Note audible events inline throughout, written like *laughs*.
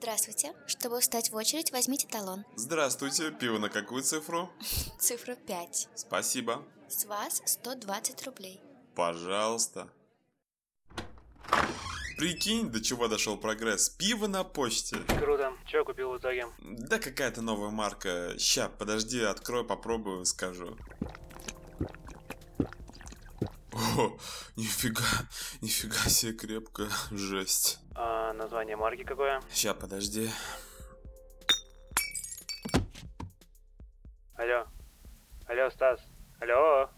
Здравствуйте. Чтобы встать в очередь, возьмите талон. Здравствуйте, пиво на какую цифру? *laughs* Цифру 5. Спасибо. С вас 120 рублей. Пожалуйста. Прикинь, до чего дошел прогресс. Пиво на почте. Круто. Че купил в итоге? Да какая-то новая марка. Ща, подожди, открою, попробую, скажу. О, нифига, *laughs* нифига себе крепко, *laughs* жесть. А название марки какое? Ща, подожди. Алло. Алло, Стас. Алло.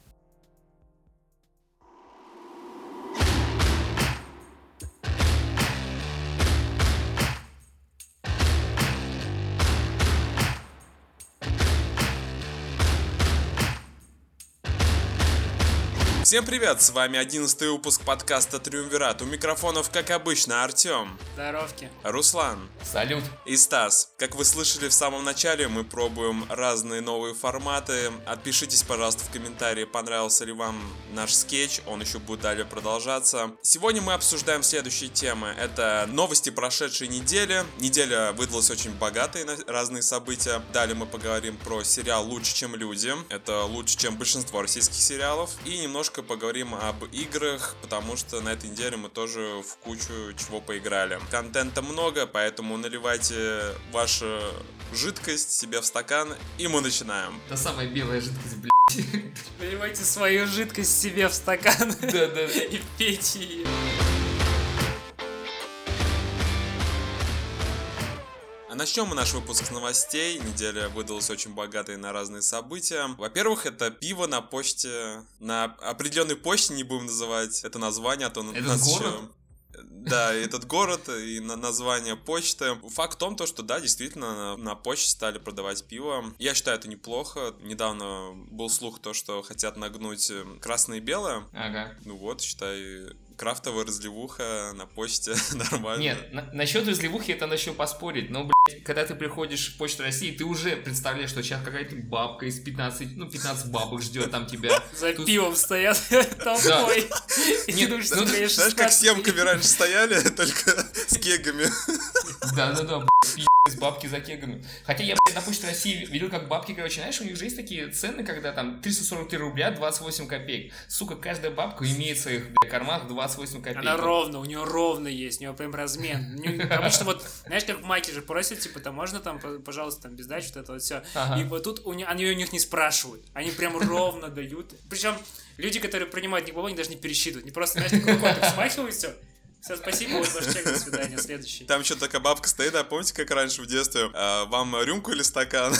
Всем привет, с вами 11 выпуск подкаста Триумвират. У микрофонов, как обычно, Артем, Здоровки. Руслан Салют. и Стас. Как вы слышали в самом начале, мы пробуем разные новые форматы. Отпишитесь, пожалуйста, в комментарии, понравился ли вам наш скетч, он еще будет далее продолжаться. Сегодня мы обсуждаем следующие темы. Это новости прошедшей недели. Неделя выдалась очень богатой на разные события. Далее мы поговорим про сериал «Лучше, чем люди». Это лучше, чем большинство российских сериалов. И немножко поговорим об играх, потому что на этой неделе мы тоже в кучу чего поиграли. Контента много, поэтому наливайте вашу жидкость себе в стакан, и мы начинаем. Та самая белая жидкость, блядь. Наливайте свою жидкость себе в стакан Да-да. *laughs* и пейте ее. Начнем мы наш выпуск с новостей. Неделя выдалась очень богатой на разные события. Во-первых, это пиво на почте, на определенной почте, не будем называть это название, а то Этот нас город? еще... Да, этот город и на название почты. Факт в том, то, что да, действительно, на, на почте стали продавать пиво. Я считаю, это неплохо. Недавно был слух то, что хотят нагнуть э, красное и белое. Ага. Ну вот, считай, крафтовая разливуха на почте *laughs* нормально. Нет, на- насчет разливухи это начал поспорить, но, блядь, когда ты приходишь в Почту России, ты уже представляешь, что сейчас какая-то бабка из 15, ну, 15 бабок ждет там тебя. *laughs* За Тут- пивом стоят *laughs* толпой. Нет, ну, Знаешь, как 16 съемками раньше стояли, только с кегами. Да-да-да, блядь, пиздец, бабки за кегами. Хотя я, блядь, на Почте России видел, как бабки, короче, знаешь, у них же есть такие цены, когда там 343 рубля 28 копеек. Сука, каждая бабка имеет в своих, блядь, карманах 28 копеек. Она ровно, у нее ровно есть, у нее прям размен. Обычно вот, знаешь, как в Маке же просят, типа, там можно там, пожалуйста, там без дачи, вот это вот все. Ага. И вот тут у них, они у них не спрашивают, они прям ровно дают. Причем люди, которые принимают них они даже не пересчитывают, не просто, знаешь, такой так смахивают все. Все, спасибо, вот ваш чек, до свидания, следующий. Там еще такая бабка стоит, а помните, как раньше в детстве? а, вам рюмку или стакан?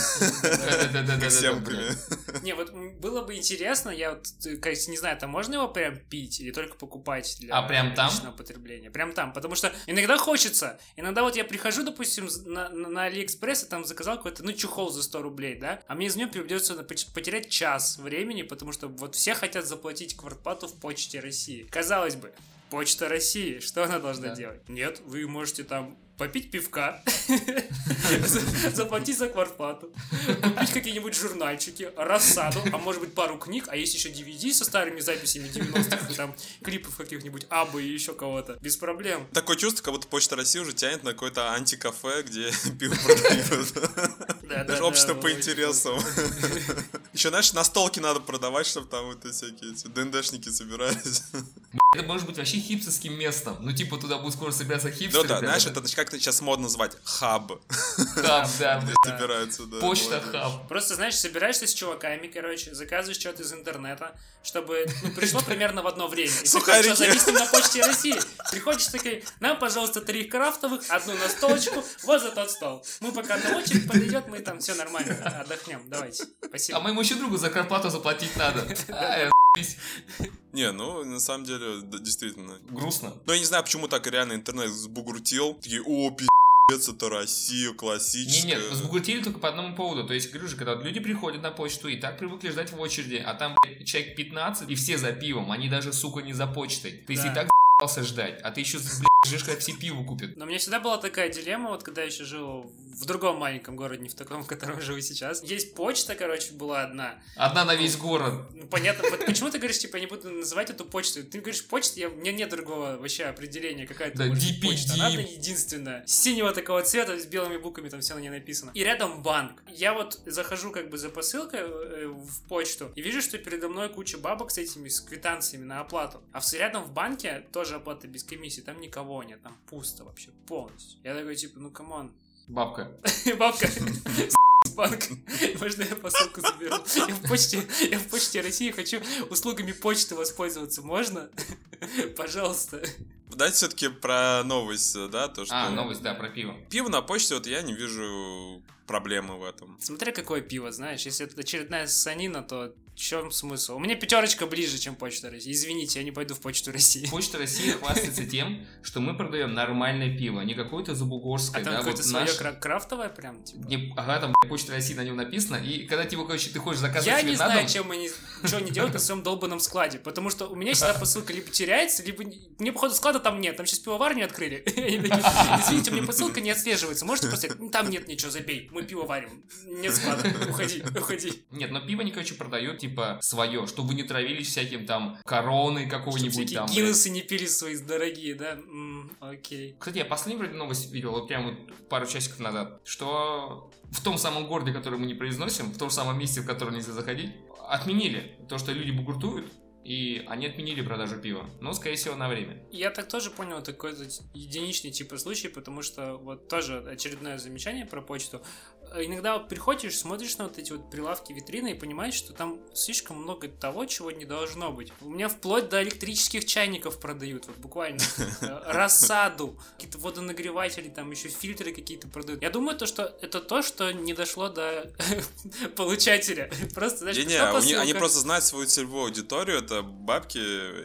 Блядь. Не, вот было бы интересно, я вот, конечно, не знаю, там можно его прям пить или только покупать для А прям там? личного потребления? Прям там, потому что иногда хочется. Иногда вот я прихожу, допустим, на, на, Алиэкспресс и там заказал какой-то, ну, чехол за 100 рублей, да? А мне из него придется потерять час времени, потому что вот все хотят заплатить квартплату в Почте России. Казалось бы, Почта России, что она должна Да. делать? Нет, вы можете там попить пивка, *laughs* заплатить за квартплату, купить какие-нибудь журнальчики, рассаду, а может быть пару книг, а есть еще DVD со старыми записями 90-х, и там клипов каких-нибудь Абы и еще кого-то. Без проблем. Такое чувство, как будто Почта России уже тянет на какое-то антикафе, где *laughs* пиво продают. Да, Даже да, общество по интересам. Еще, знаешь, настолки надо продавать, чтобы там вот эти всякие ДНДшники собирались. Это может быть вообще хипстерским местом. Ну, типа, туда будут скоро собираться Ну хипстеры. да, знаешь, это как то сейчас модно называть хаб. Хаб, да. *laughs* Собираются, да. Почта хаб. Просто, знаешь, собираешься с чуваками, короче, заказываешь что-то из интернета, чтобы ну, пришло *laughs* примерно в одно время. И Сухарики. что зависим на почте России. Приходишь такой, нам, пожалуйста, три крафтовых, одну на столочку, вот за тот стол. Мы пока на очередь подойдет, мы там все нормально, отдохнем. Давайте. А Спасибо. моему еще другу за квартплату заплатить надо. *laughs* Не, ну, на самом деле, да, действительно. Грустно. Ну, я не знаю, почему так реально интернет сбугрутил. Такие, о, пиздец, это Россия, Не, классическая. нет, сбугуртили только по одному поводу. То есть, говорю же, когда люди приходят на почту и так привыкли ждать в очереди, а там, блядь, человек 15, и все за пивом, они даже, сука, не за почтой. Ты если Да. и так ждать, а ты еще, блядь, ждешь, когда все пиво купят. Но у меня всегда была такая дилемма, вот когда я еще жил в другом маленьком городе, не в таком, в котором живу сейчас. Есть почта, короче, была одна. Одна на весь город. Ну, понятно, вот почему ты говоришь, типа, я не буду называть эту почту? Ты говоришь почта, я, у меня нет другого вообще определения, какая это Да, DPD. почта. Она единственная. Синего такого цвета, с белыми буквами там все на ней написано. И рядом банк. Я вот захожу как бы за посылкой э, в почту и вижу, что передо мной куча бабок с этими, с квитанциями на оплату. А рядом в банке тоже оплата без комиссии, там никого нет, там пусто вообще полностью. Я такой, типа, ну come on, Бабка. *laughs* Бабка. *laughs* Банк. Можно я посылку заберу? Я в почте, я в почте России хочу услугами почты воспользоваться. Можно? *laughs* Пожалуйста. Давайте все-таки про новость, да, то, что... А, новость, да, про пиво. Пиво на почте, вот я не вижу проблемы в этом. Смотря какое пиво, знаешь. Если это очередная ссанина, то в чем смысл? У меня пятерочка ближе, чем Почта России. Извините, я не пойду в Почту России. Почта России хвастается тем, что мы продаем нормальное пиво, не какое-то забугорское, А там да, какое-то вот свое наш- кра- крафтовое прям, типа. Не- ага, там Почта России на нем написано, и когда типа, короче, ты хочешь заказывать Я не на знаю, дом, чем они, что они делают на своем долбанном складе, потому что у меня всегда посылка либо теряется, либо... не- Мне, походу, склада там нет, там сейчас пивоварню открыли. *laughs* Они такие, Извините, у меня посылка не отслеживается, можете поставить? «Ну, Там нет ничего, забей, мы пиво варим. Нет склада, уходи, уходи. Нет, но пиво они, короче, продают, типа, свое, чтобы вы не травились всяким там короной какого-нибудь там. Гиннессы не пили свои дорогие, да? М, Окей. Кстати, я последнюю вроде новость видел, вот прям вот пару часиков назад, что в том самом городе, который мы не произносим, в том самом месте, в которое нельзя заходить, отменили то, что люди бугуртуют, и они отменили продажу пива. Но, скорее всего, на время. Я так тоже понял, это какой-то единичный типа случай, потому что вот тоже очередное замечание про почту. Э, Иногда вот приходишь, смотришь на вот эти вот прилавки, витрины и понимаешь, что там слишком много того, чего не должно быть. У меня вплоть до электрических чайников продают, вот буквально. *laughs* Рассаду, какие-то водонагреватели, там еще фильтры какие-то продают. Я думаю, то, что это то, что не дошло до *laughs* получателя. Просто, знаешь, у них- они просто знают свою целевую аудиторию, это бабки,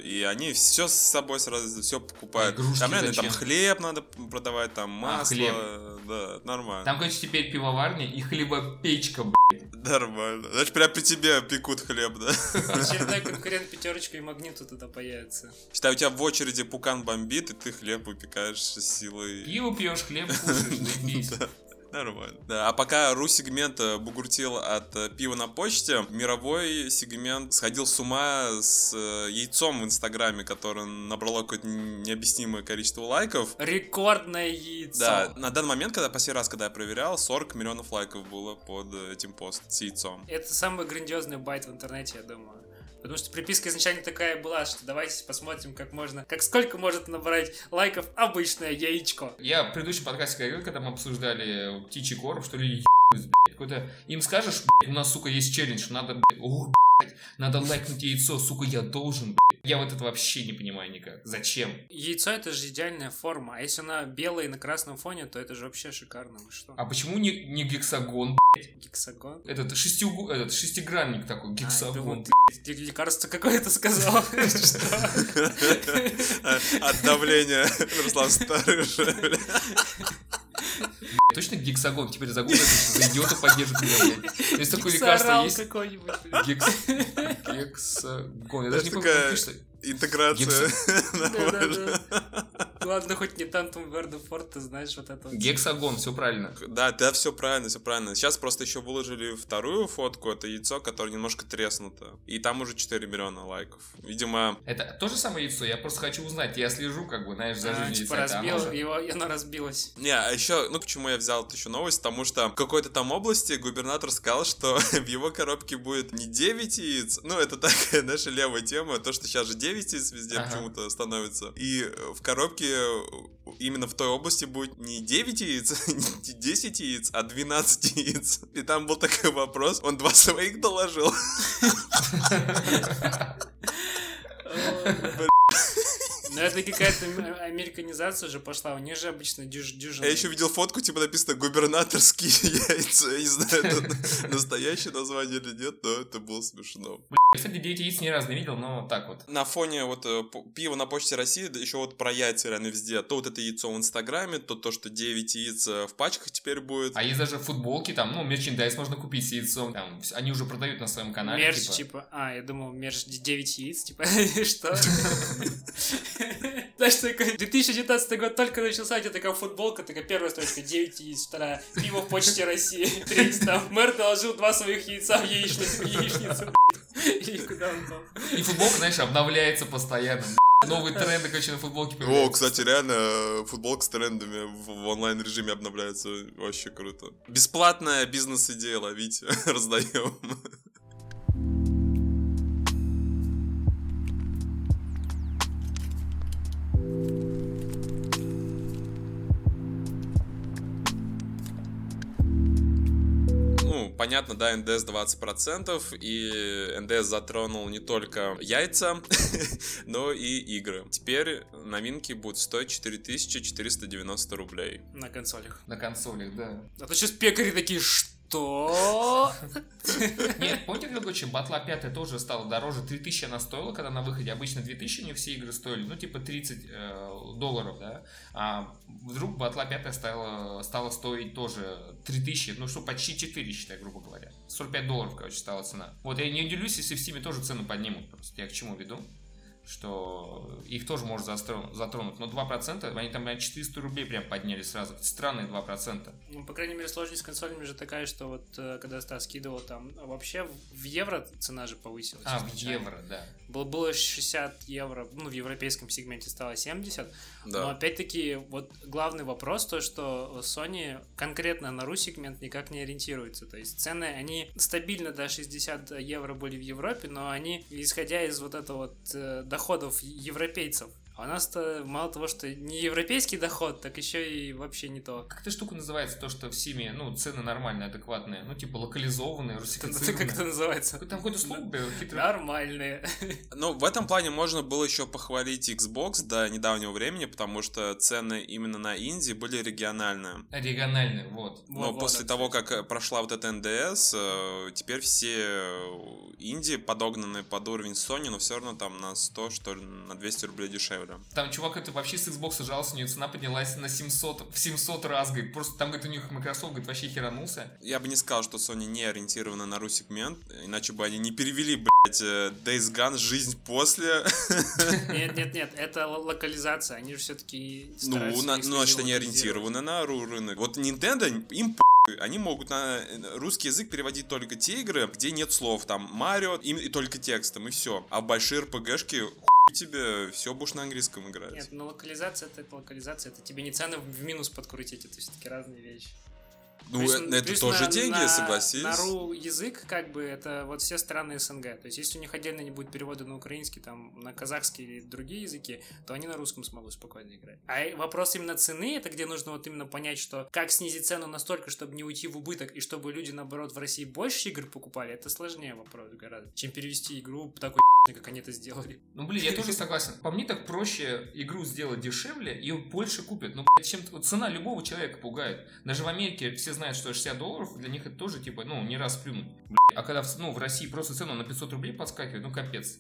и они все с собой сразу все покупают. там реально там зачем? хлеб надо продавать, там А, масло, да, нормально. Там, короче, теперь пивоварня и хлебопечка, блядь. Нормально. Значит, прям при тебе пекут хлеб, да? Очередной конкурент пятерочка и магниту туда появится. Считай, у тебя в очереди пукан бомбит, и ты хлеб выпекаешь с силой. Пиво пьешь, хлеб кушаешь, заебись. *laughs* Нормально. Да, а пока ру-сегмент э, бугуртил от э, пива на почте, мировой сегмент сходил с ума с э, яйцом в Инстаграме, которое набрало какое-то необъяснимое количество лайков. Рекордное яйцо. Да, на данный момент, когда последний раз, когда я проверял, 40 миллионов лайков было под этим постом с яйцом. Это самый грандиозный байт в интернете, я думаю. Потому что приписка изначально такая была, что давайте посмотрим, как можно, как сколько может набрать лайков обычное яичко. Я в предыдущем подкасте говорил, когда мы обсуждали птичий корм, что блядь. Какой-то... Им скажешь, у нас, сука, есть челлендж, надо, блядь, надо лайкнуть яйцо, сука, я должен, блядь. Я вот это вообще не понимаю никак. Зачем? Яйцо это же идеальная форма, а если она белая на красном фоне, то это же вообще шикарно. Вы что? А почему не, не гексагон, Гексагон? Этот, шестиугу... этот шестигранник такой, А, я гексагон, думал, блядь. *laughs* ты лекарство какое-то сказал. *laughs* *laughs* От давления Руслан Старый уже, бля. Точно гексагон? Теперь загуглишь, что за идиота поддержит меня, блядь. Есть такое лекарство, есть... какой-нибудь. Гекс... Гексагон. Я даже не помню, как пишется. Интеграция. *laughs* Ладно, хоть не Тантум Верде Форд, ты знаешь вот это. Гексагон, все правильно. Да, да, все правильно, все правильно. Сейчас просто еще выложили вторую фотку, это яйцо, которое немножко треснуто. И там уже 4 миллиона лайков. Видимо, Это то же самое яйцо, я просто хочу узнать, я слежу, как бы, знаешь, за А, жизнью типа яйца. Оно разбил его, и оно разбилось. Не, а еще, ну почему я взял эту еще новость, потому что в какой-то там области губернатор сказал, что *laughs* в его коробке будет не 9 яиц, ну это *laughs* такая наша левая тема, то, что сейчас же 9 яиц везде Ага. почему-то становится. И э, в коробке э, именно в той области будет не 9 яиц, *laughs* не 10 яиц, а 12 яиц. И там был такой вопрос, он два своих доложил. *laughs* Ну это какая-то ам- американизация уже пошла, у них же обычно дюж дюжина. Я еще видел фотку, типа написано губернаторские *laughs* яйца. Я не знаю, это настоящее название или нет, но это было смешно. Я, кстати, 9 яиц ни разу не видел, но так вот. На фоне вот э, пива на почте России, да еще вот про яйца реально везде. То вот это яйцо в Инстаграме, то то, что 9 яиц э, в пачках теперь будет. А есть даже футболки, там, ну, мерчендайз можно купить с яйцом. Там, они уже продают на своем канале. Мерч, типа. типа... А, я думал, мерч 9 яиц, типа, *laughs* что? *laughs* *laughs* Знаешь, такой 2019 год только начался, у тебя такая футболка, такая первая строчка, 9 яиц, вторая, пиво в почте России, *laughs* третья, там, мэр наложил два своих яйца в яичницу, яичницу, *laughs* и куда он там? И футболка, знаешь, обновляется постоянно. Новые тренды, короче, на футболке О, появляются. кстати, реально, э, футболка с трендами в, в онлайн-режиме обновляется. Вообще круто. Бесплатная бизнес-идея ловите, раздаем. Понятно, да, НДС 20%, и НДС затронул не только яйца, *laughs* но и игры. Теперь новинки будут стоить 4490 рублей. На консолях. На консолях, да. А то сейчас пекари такие, что? Нет, помните, как очень батла 5 тоже стала дороже, 3000 она стоила, когда на выходе, обычно 2000 не все игры стоили, ну, типа 30 э, долларов, да, а вдруг батла 5 стала, стала стоить тоже 3000, ну, что, почти 4, считай, грубо говоря. 45 долларов, короче, стала цена. Вот я не удивлюсь, если в Steam тоже цену поднимут, просто я к чему веду что их тоже может затронуть. Но 2%, они там прям 400 рублей прям подняли сразу. Странные 2%. Ну, по крайней мере, сложность с консолями же такая, что вот э, когда Стас скидывал там, а вообще в- евро цена же повысилась. А, в евро, да. Было, было 60 евро, ну, в европейском сегменте стало 70. Но Да. опять-таки, вот главный вопрос, то, что Sony конкретно на ру-сегмент никак не ориентируется. То есть цены, они стабильно до 60 евро были в Европе, но они, исходя из вот этого вот э, доходов европейцев, а у нас-то мало того, что не европейский доход, так еще и вообще не то. Как эта штука называется, то, что в Симе, ну, цены нормальные, адекватные, ну, типа локализованные, Это русифицированные. *laughs* как это называется? Там какой-то слово был хитрый. Нормальные. Ну, в этом плане можно было еще похвалить Xbox до недавнего времени, потому что цены именно на Индии были региональные. Региональные, вот. Но Вот, после того, как э, прошла вот эта НДС, э, теперь все э, Индии подогнаны под уровень Sony, но все равно там на 100, что ли, на 200 рублей дешевле. Там чувак это вообще с Xbox жаловался, у нее цена поднялась на 700, в 700 раз, говорит, просто там, говорит, у них Microsoft, говорит, вообще херанулся. Я бы не сказал, что Sony не ориентирована на ру-сегмент, иначе бы они не перевели, блядь, э, Days Gone «Жизнь после». *laughs* *laughs* Нет, нет, нет, это локализация. Они же все-таки Ну, на- ну, значит, они ориентированы на ру рынок. Вот Nintendo, им. они могут на э, русский язык переводить только те игры, где нет слов, там, Марио, и, и только текстом, и все. А большие РПГшки, тебе, все будешь на английском играть. Нет, ну локализация это локализация, это тебе не цены в минус подкрутить, это все-таки разные вещи. Ну, Плюс- э, это плюс тоже на- деньги, на- согласись. На ру язык, как бы, это вот все страны СНГ. То есть, если у них отдельно не будет перевода на украинский, там, на казахский или другие языки, то они на русском смогут спокойно играть. А вопрос именно цены, это где нужно вот именно понять, что как снизить цену настолько, чтобы не уйти в убыток, и чтобы люди, наоборот, в России больше игр покупали, это сложнее вопрос гораздо, чем перевести игру такой как они это сделали. Ну, блин, я тоже согласен. По мне так проще игру сделать дешевле, ее больше купят. Ну, чем вот цена любого человека пугает. Даже в Америке все знают, что 60 долларов, для них это тоже, типа, ну, не раз плюнуть. Блядь. А когда, ну, в России просто цену на 500 рублей подскакивает, ну, капец.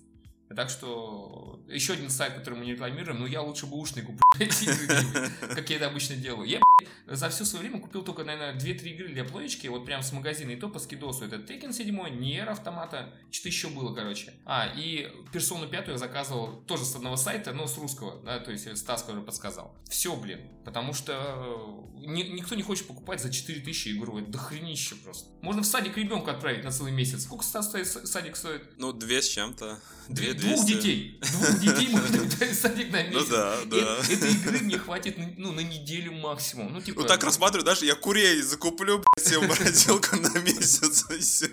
Так что, еще один сайт, который мы не рекламируем, ну, я лучше бы ушный куплю, *laughs* *laughs* как я это обычно делаю. Я, за все свое время купил только, наверное, 2-3 игры для плоечки, вот прям с магазина, и то по скидосу. Это Tekken 7, Nier Автомата, что-то еще было, короче. А, и Персону 5 я заказывал тоже с одного сайта, но с русского, да, то есть Стас, который подсказал. Все, блин, потому что э, ни- никто не хочет покупать за 4000 игру, это дохренище просто. Можно в садик ребенка отправить на целый месяц. Сколько Стас стоит, садик стоит? Ну, две с чем-то. Две Двух 200. детей. Двух детей можно *laughs* отправить в садик на месяц. Ну да, да. Этой игры мне хватит ну, на неделю максимум. Ну, типа... Ну так рассматриваю, даже я курей закуплю, блядь, себе *laughs* морозилку на месяц, и все.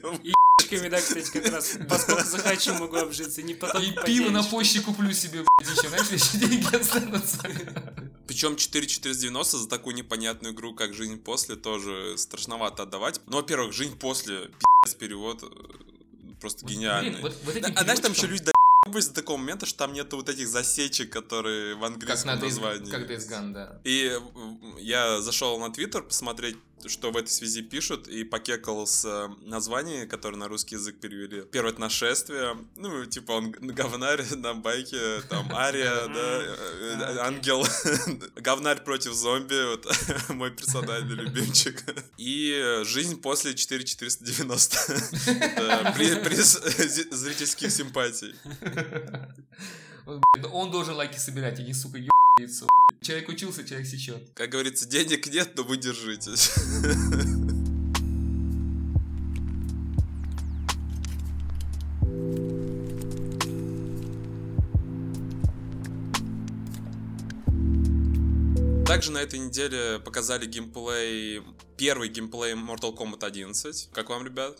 Шками, да, кстати, как раз. Поскольку захочу, могу обжиться. Не потом И пиво на почте куплю себе, блядь, еще, знаешь, еще деньги останутся. Причем 4490 за такую непонятную игру, как «Жизнь после», тоже страшновато отдавать. Ну, во-первых, «Жизнь после», пи***ц, перевод, э, просто гениальный. Блин, вот, вот а знаешь, там еще люди до до такого момента, что там нету вот этих засечек, которые в Как английском Days, названии. как Days Gone, да. И я зашел на Твиттер посмотреть, что в этой связи пишут, и покекал с названием, которое на русский язык перевели. Первое это нашествие, ну, типа он говнарь *laughs* на байке, там, Ария, да, э, э, ангел, *laughs* говнарь против зомби, вот *laughs* мой персональный любимчик. И жизнь после 4490. Это при- Приз зрительских симпатий. Он должен лайки собирать, а не, сука, блядь. Человек учился, человек сечет. Как говорится, денег нет, но вы держитесь. *laughs* Также на этой неделе показали геймплей, первый геймплей Mortal Kombat 11. Как вам, ребят?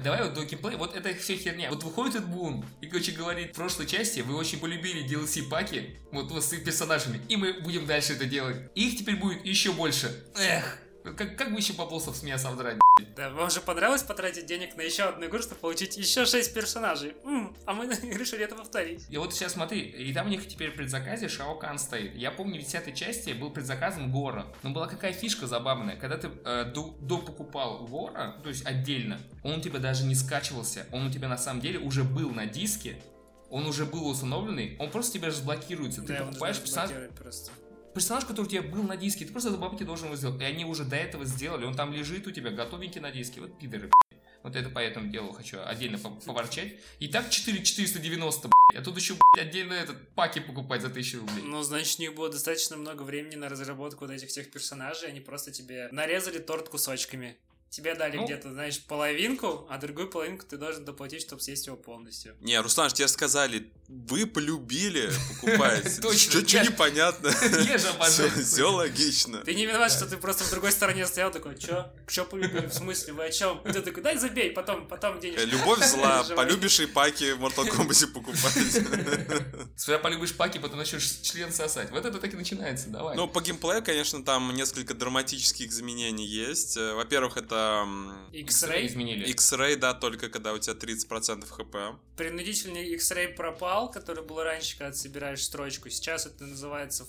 Давай, вот до геймплея, вот это все херня. Вот выходит этот бун и, короче, говорит, в прошлой части вы очень полюбили DLC-паки, вот, вот с их персонажами, и мы будем дальше это делать. Их теперь будет еще больше. Эх, как, как бы еще баблосов с меня совдрать? Да, вам же понравилось потратить денег на еще одну игру, чтобы получить еще 6 персонажей? М, а мы *laughs* решили это повторить. И вот сейчас смотри, и там у них теперь в предзаказе Шао Кан стоит. Я помню, в 10 части был предзаказом Гора. Но была какая фишка забавная. Когда ты э, до, до покупал Гора, то есть отдельно, он у тебя даже не скачивался. Он у тебя на самом деле уже был на диске. Он уже был установленный, он просто тебя разблокируется. Ты Да, он покупаешь персонаж, просто. Персонаж, который у тебя был на диске, ты просто за бабки должен его сделать. И они уже до этого сделали, он там лежит у тебя, готовенький на диске. Вот пидоры, блядь. Вот это по этому делу хочу отдельно по- поворчать. И так 4490, блядь. А тут еще, блядь, отдельно этот паки покупать за 1000 рублей. Ну, значит, у них было достаточно много времени на разработку вот этих всех персонажей. Они просто тебе нарезали торт кусочками. Тебе дали Ну. где-то, знаешь, половинку, а другую половинку ты должен доплатить, чтобы съесть его полностью. Не, Руслан, ж тебе сказали, вы полюбили покупать. *laughs* Точно, Что непонятно? *laughs* Все логично. Ты не виноват, что ты просто в другой стороне стоял такой, чё? Чё полюбили? В смысле, вы о чем? Ты такой, дай забей, потом, потом денежку. Э, Любовь зла, *laughs* полюбишь и паки в Mortal Kombat покупать. Сперва полюбишь паки, потом начнешь член сосать. Вот это так и начинается, давай. Ну, по геймплею, конечно, там несколько драматических изменений есть. Э, Во-первых, это X-Ray. изменили. X-Ray, да, только когда у тебя 30% хп. Принудительный X-Ray пропал, который был раньше, когда ты собираешь строчку. Сейчас это называется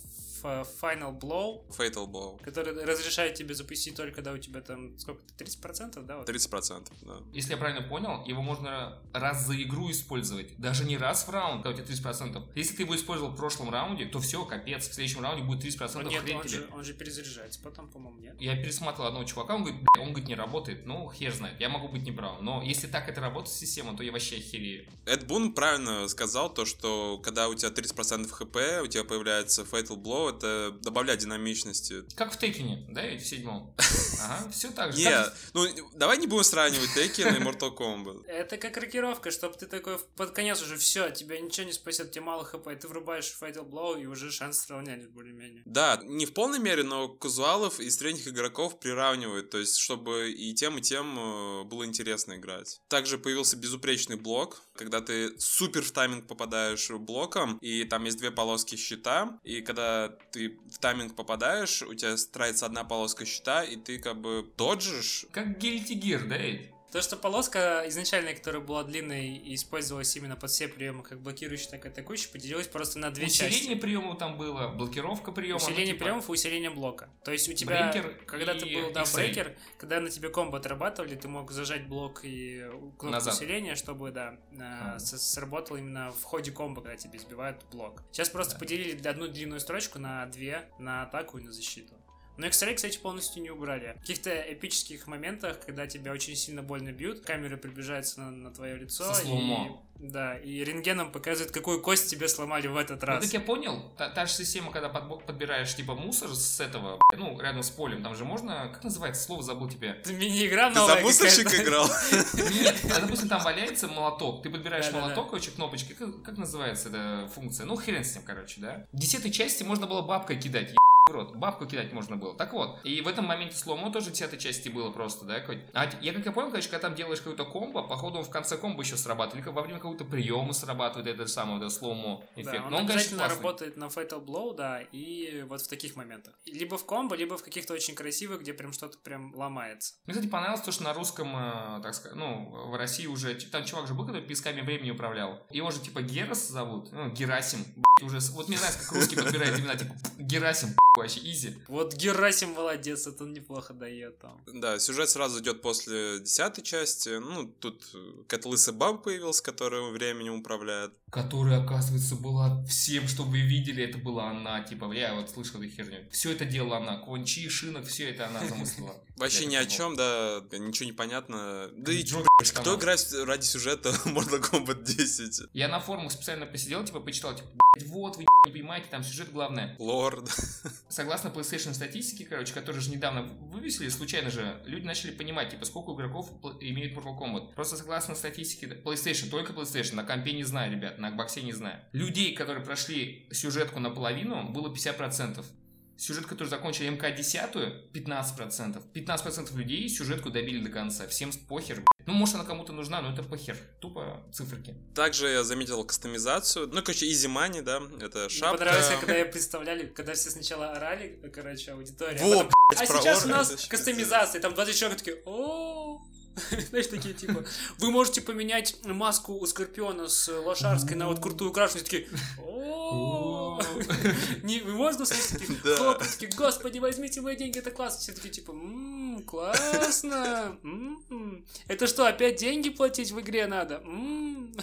Final Blow, Fatal Blow. который разрешает тебе запустить только когда у тебя там, сколько-то, 30%, да? Вот? 30%, да. Если я правильно понял, его можно раз за игру использовать. Даже не раз в раунд, когда у тебя 30%. Если ты его использовал в прошлом раунде, то все, капец. В следующем раунде будет 30% Ну, Нет, хрень он тебе. же, он же перезаряжается потом, по-моему, нет? Я пересматривал одного чувака, он говорит, «Бля, он говорит, не работает. Ну, хер знает, я могу быть неправ. Но если так это работает система, то я вообще охерею. Эд Бун правильно сказал то, что когда у тебя 30% хп, у тебя появляется Fatal Blow, это добавляет динамичности. Как в Текине, да, и в седьмом. *laughs* Ага, все так же. Не, Как- ну давай не будем сравнивать Tekken и Mortal Kombat. *laughs* Это как рокировка, чтобы ты такой под конец уже все, тебя ничего не спасет, тебе мало хп, ты врубаешь Fatal Blow, и уже шанс сравнять более-менее. Да, не в полной мере, но казуалов и средних игроков приравнивают, то есть чтобы и тем, и тем э, было интересно играть. Также появился безупречный блок, когда ты супер в тайминг попадаешь блоком, и там есть две полоски щита, и когда ты в тайминг попадаешь, у тебя тратится одна полоска щита, и ты как бы доджишь. Как Gear, да, ведь? То, что полоска изначальная, которая была длинной и использовалась именно под все приемы, как блокирующий, так и атакующий, поделилась просто на две Усиление части. приемов там было, блокировка приема. ну, Усиление типа, приемов и усиление блока. То есть у тебя, Брейкер когда и ты был, да, брейкер, когда на тебе комбо отрабатывали, ты мог зажать блок и кнопку Назад. усиления, чтобы, да, э, с- сработало именно в ходе комбо, когда тебе сбивают блок. Сейчас просто поделили одну длинную строчку на две, на атаку и на защиту. Но X-Ray, кстати, полностью не убрали. В каких-то эпических моментах, когда тебя очень сильно больно бьют, камера приближается на, на твое лицо. Со и, слоумо. да, и рентгеном показывает, какую кость тебе сломали в этот Ну, раз. так я понял, та, та же система, когда подбо- подбираешь типа мусор с этого, ну, рядом с полем, там же можно, как называется, слово забыл тебе. Мини-игра Ты за мусорщик играл? *laughs* Нет, а, допустим, там валяется молоток, ты подбираешь молоток, короче, кнопочки, как, как называется эта функция? Ну, хрен с ним, короче, да? В десятой части можно было бабкой кидать, рот, бабку кидать можно было. Так вот, и в этом моменте сломо тоже в десятой части было просто, да, какой А я, как я понял, короче, когда там делаешь какую-то комбо, походу он в конце комбо еще срабатывает, или во время какого-то приема срабатывает этот самый, вот, сломо эффект. Да, он Но он, конечно, обязательно классный. работает на Fatal Blow, да, и вот в таких моментах. Либо в комбо, либо в каких-то очень красивых, где прям что-то прям ломается. Мне, кстати, понравилось то, что на русском, э, так сказать, ну, в России уже, там чувак же был, который песками времени управлял. Его же, типа, Герас зовут, ну, Герасим, уже, вот не знаю, как русский подбирает имена, типа, Герасим, вообще, изи. Вот Герасим молодец, это он неплохо дает там. Да, сюжет сразу идет после десятой части. Ну, тут э, какая-то лысый баб появился, который временем управляет. Которая, оказывается, была всем, что вы видели, это была она, типа, я вот слышал эту херню. Все это делала она, кончи, шинок, все это она замыслила. *laughs* Вообще ни о чем, да, ничего не понятно. Да и кто играет ради сюжета *laughs* Mortal Kombat 10? Я на форумах специально посидел, типа, почитал, типа, вот, вы не понимаете, там сюжет главное. Лорд. Согласно PlayStation статистике, короче, которые же недавно вывесили, случайно же, люди начали понимать, типа, сколько игроков имеет Mortal Kombat. Просто согласно статистике PlayStation, только PlayStation, на компе не знаю, ребят, на Xbox не знаю. Людей, которые прошли сюжетку наполовину, было 50%. Сюжет, который закончили МК-10, 15%. 15% людей сюжетку добили до конца. Всем похер. Ну, может, она кому-то нужна, но это похер. Тупо циферки. Также я заметил кастомизацию. Ну, короче, Easy Money, да, это Мне шапка. понравилось, когда я представляли, когда все сначала орали, короче, аудитория. а Во, потом, блядь, а сейчас у нас кастомизация, там 20 человек такие, о *laughs* знаешь, такие типа, вы можете поменять маску у Скорпиона с лошарской на вот крутую украшенную, такие, не, вы можно слышать такие, господи, возьмите мои деньги, это классно, все такие типа, «М, классно, это что, опять деньги платить в игре надо? М».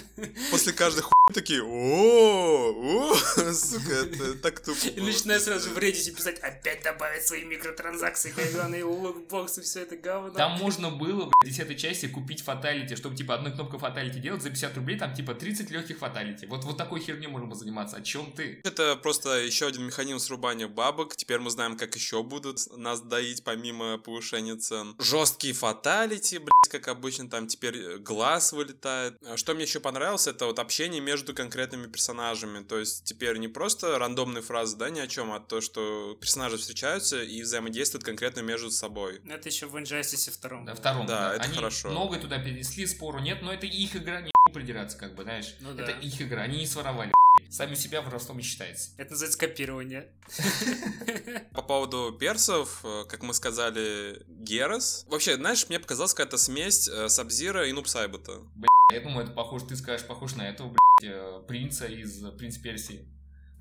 После каждой *laughs* такие, о, о, *laughs* сука, это так тупо. И начинаю сразу в Reddit писать, опять добавить свои микротранзакции, говёные лутбоксы, все это говно. Там можно было в 10 части купить фаталити, чтобы типа одной кнопкой фаталити делать за 50 рублей, там типа 30 легких фаталити. Вот, вот такой херней можно было заниматься. О чем ты? Это просто еще один механизм срубания бабок. Теперь мы знаем, как еще будут нас доить помимо повышения цен. Жесткие фаталити, блядь, как обычно, там теперь э, глаз вылетает. А Что мне еще понравилось, это вот общение между конкретными персонажами. То есть теперь не просто рандомные фразы, да, ни о чем, а то, что персонажи встречаются и взаимодействуют конкретно между собой. Это еще в Injustice втором. Да, втором. Да, это Они хорошо. многое туда перенесли, спору нет, но это их игра, не придираться, как бы, знаешь. Ну это да. их игра, они не своровали. Сами себя воровством не считается. Это называется копирование. *laughs* По поводу персов, э, как мы сказали, Герас. Вообще, знаешь, мне показалась какая-то смесь э, Сабзира и Нупсайбета. Я думаю, это похоже, ты скажешь, похож на этого, блядь, э, принца из «Принц Персии».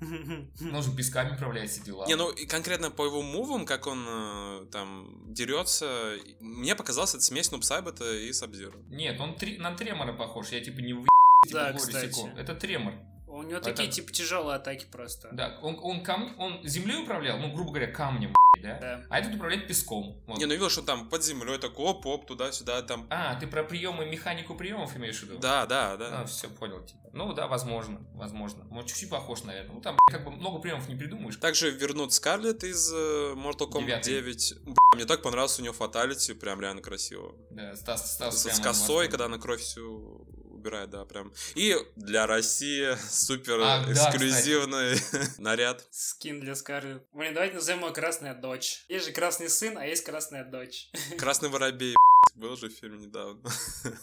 *laughs* Он же песками управляет все дела. Не, ну и конкретно по его мувам, как он э, там дерется, мне показалось это смесь Нупсайбета и Сабзира. Нет, он три- на тремора похож. Я типа не в типа Да, Глори кстати. Секо. Это тремор. У него Это- такие, типа, тяжелые атаки просто. Да, он, он, кам... он землей управлял, ну, грубо говоря, камнем, да? Да. А этот управляет песком. Вот. Не, ну видел, что там под землей такой оп-оп, туда-сюда, там. А, ты про приемы, механику приемов имеешь в виду? Да, да, А, да. все, понял, типа. Ну да, возможно, возможно. Вот чуть-чуть похож, наверное. Ну там как бы много приемов не придумаешь. Также вернут Скарлет из э, Mortal Kombat Девятый. 9. Бля, мне так понравился у нее фаталити, прям реально красиво. Да, Стас, Стас С, с косой, когда она кровь всю убирает, да, прям. И для России *laughs* супер А, да, эксклюзивный *laughs* наряд. Скин для Скарлетт. Блин, давайте назовем его Красная Дочь. Есть же Красный Сын, а есть Красная Дочь. *laughs* Красный воробей, был же фильм недавно.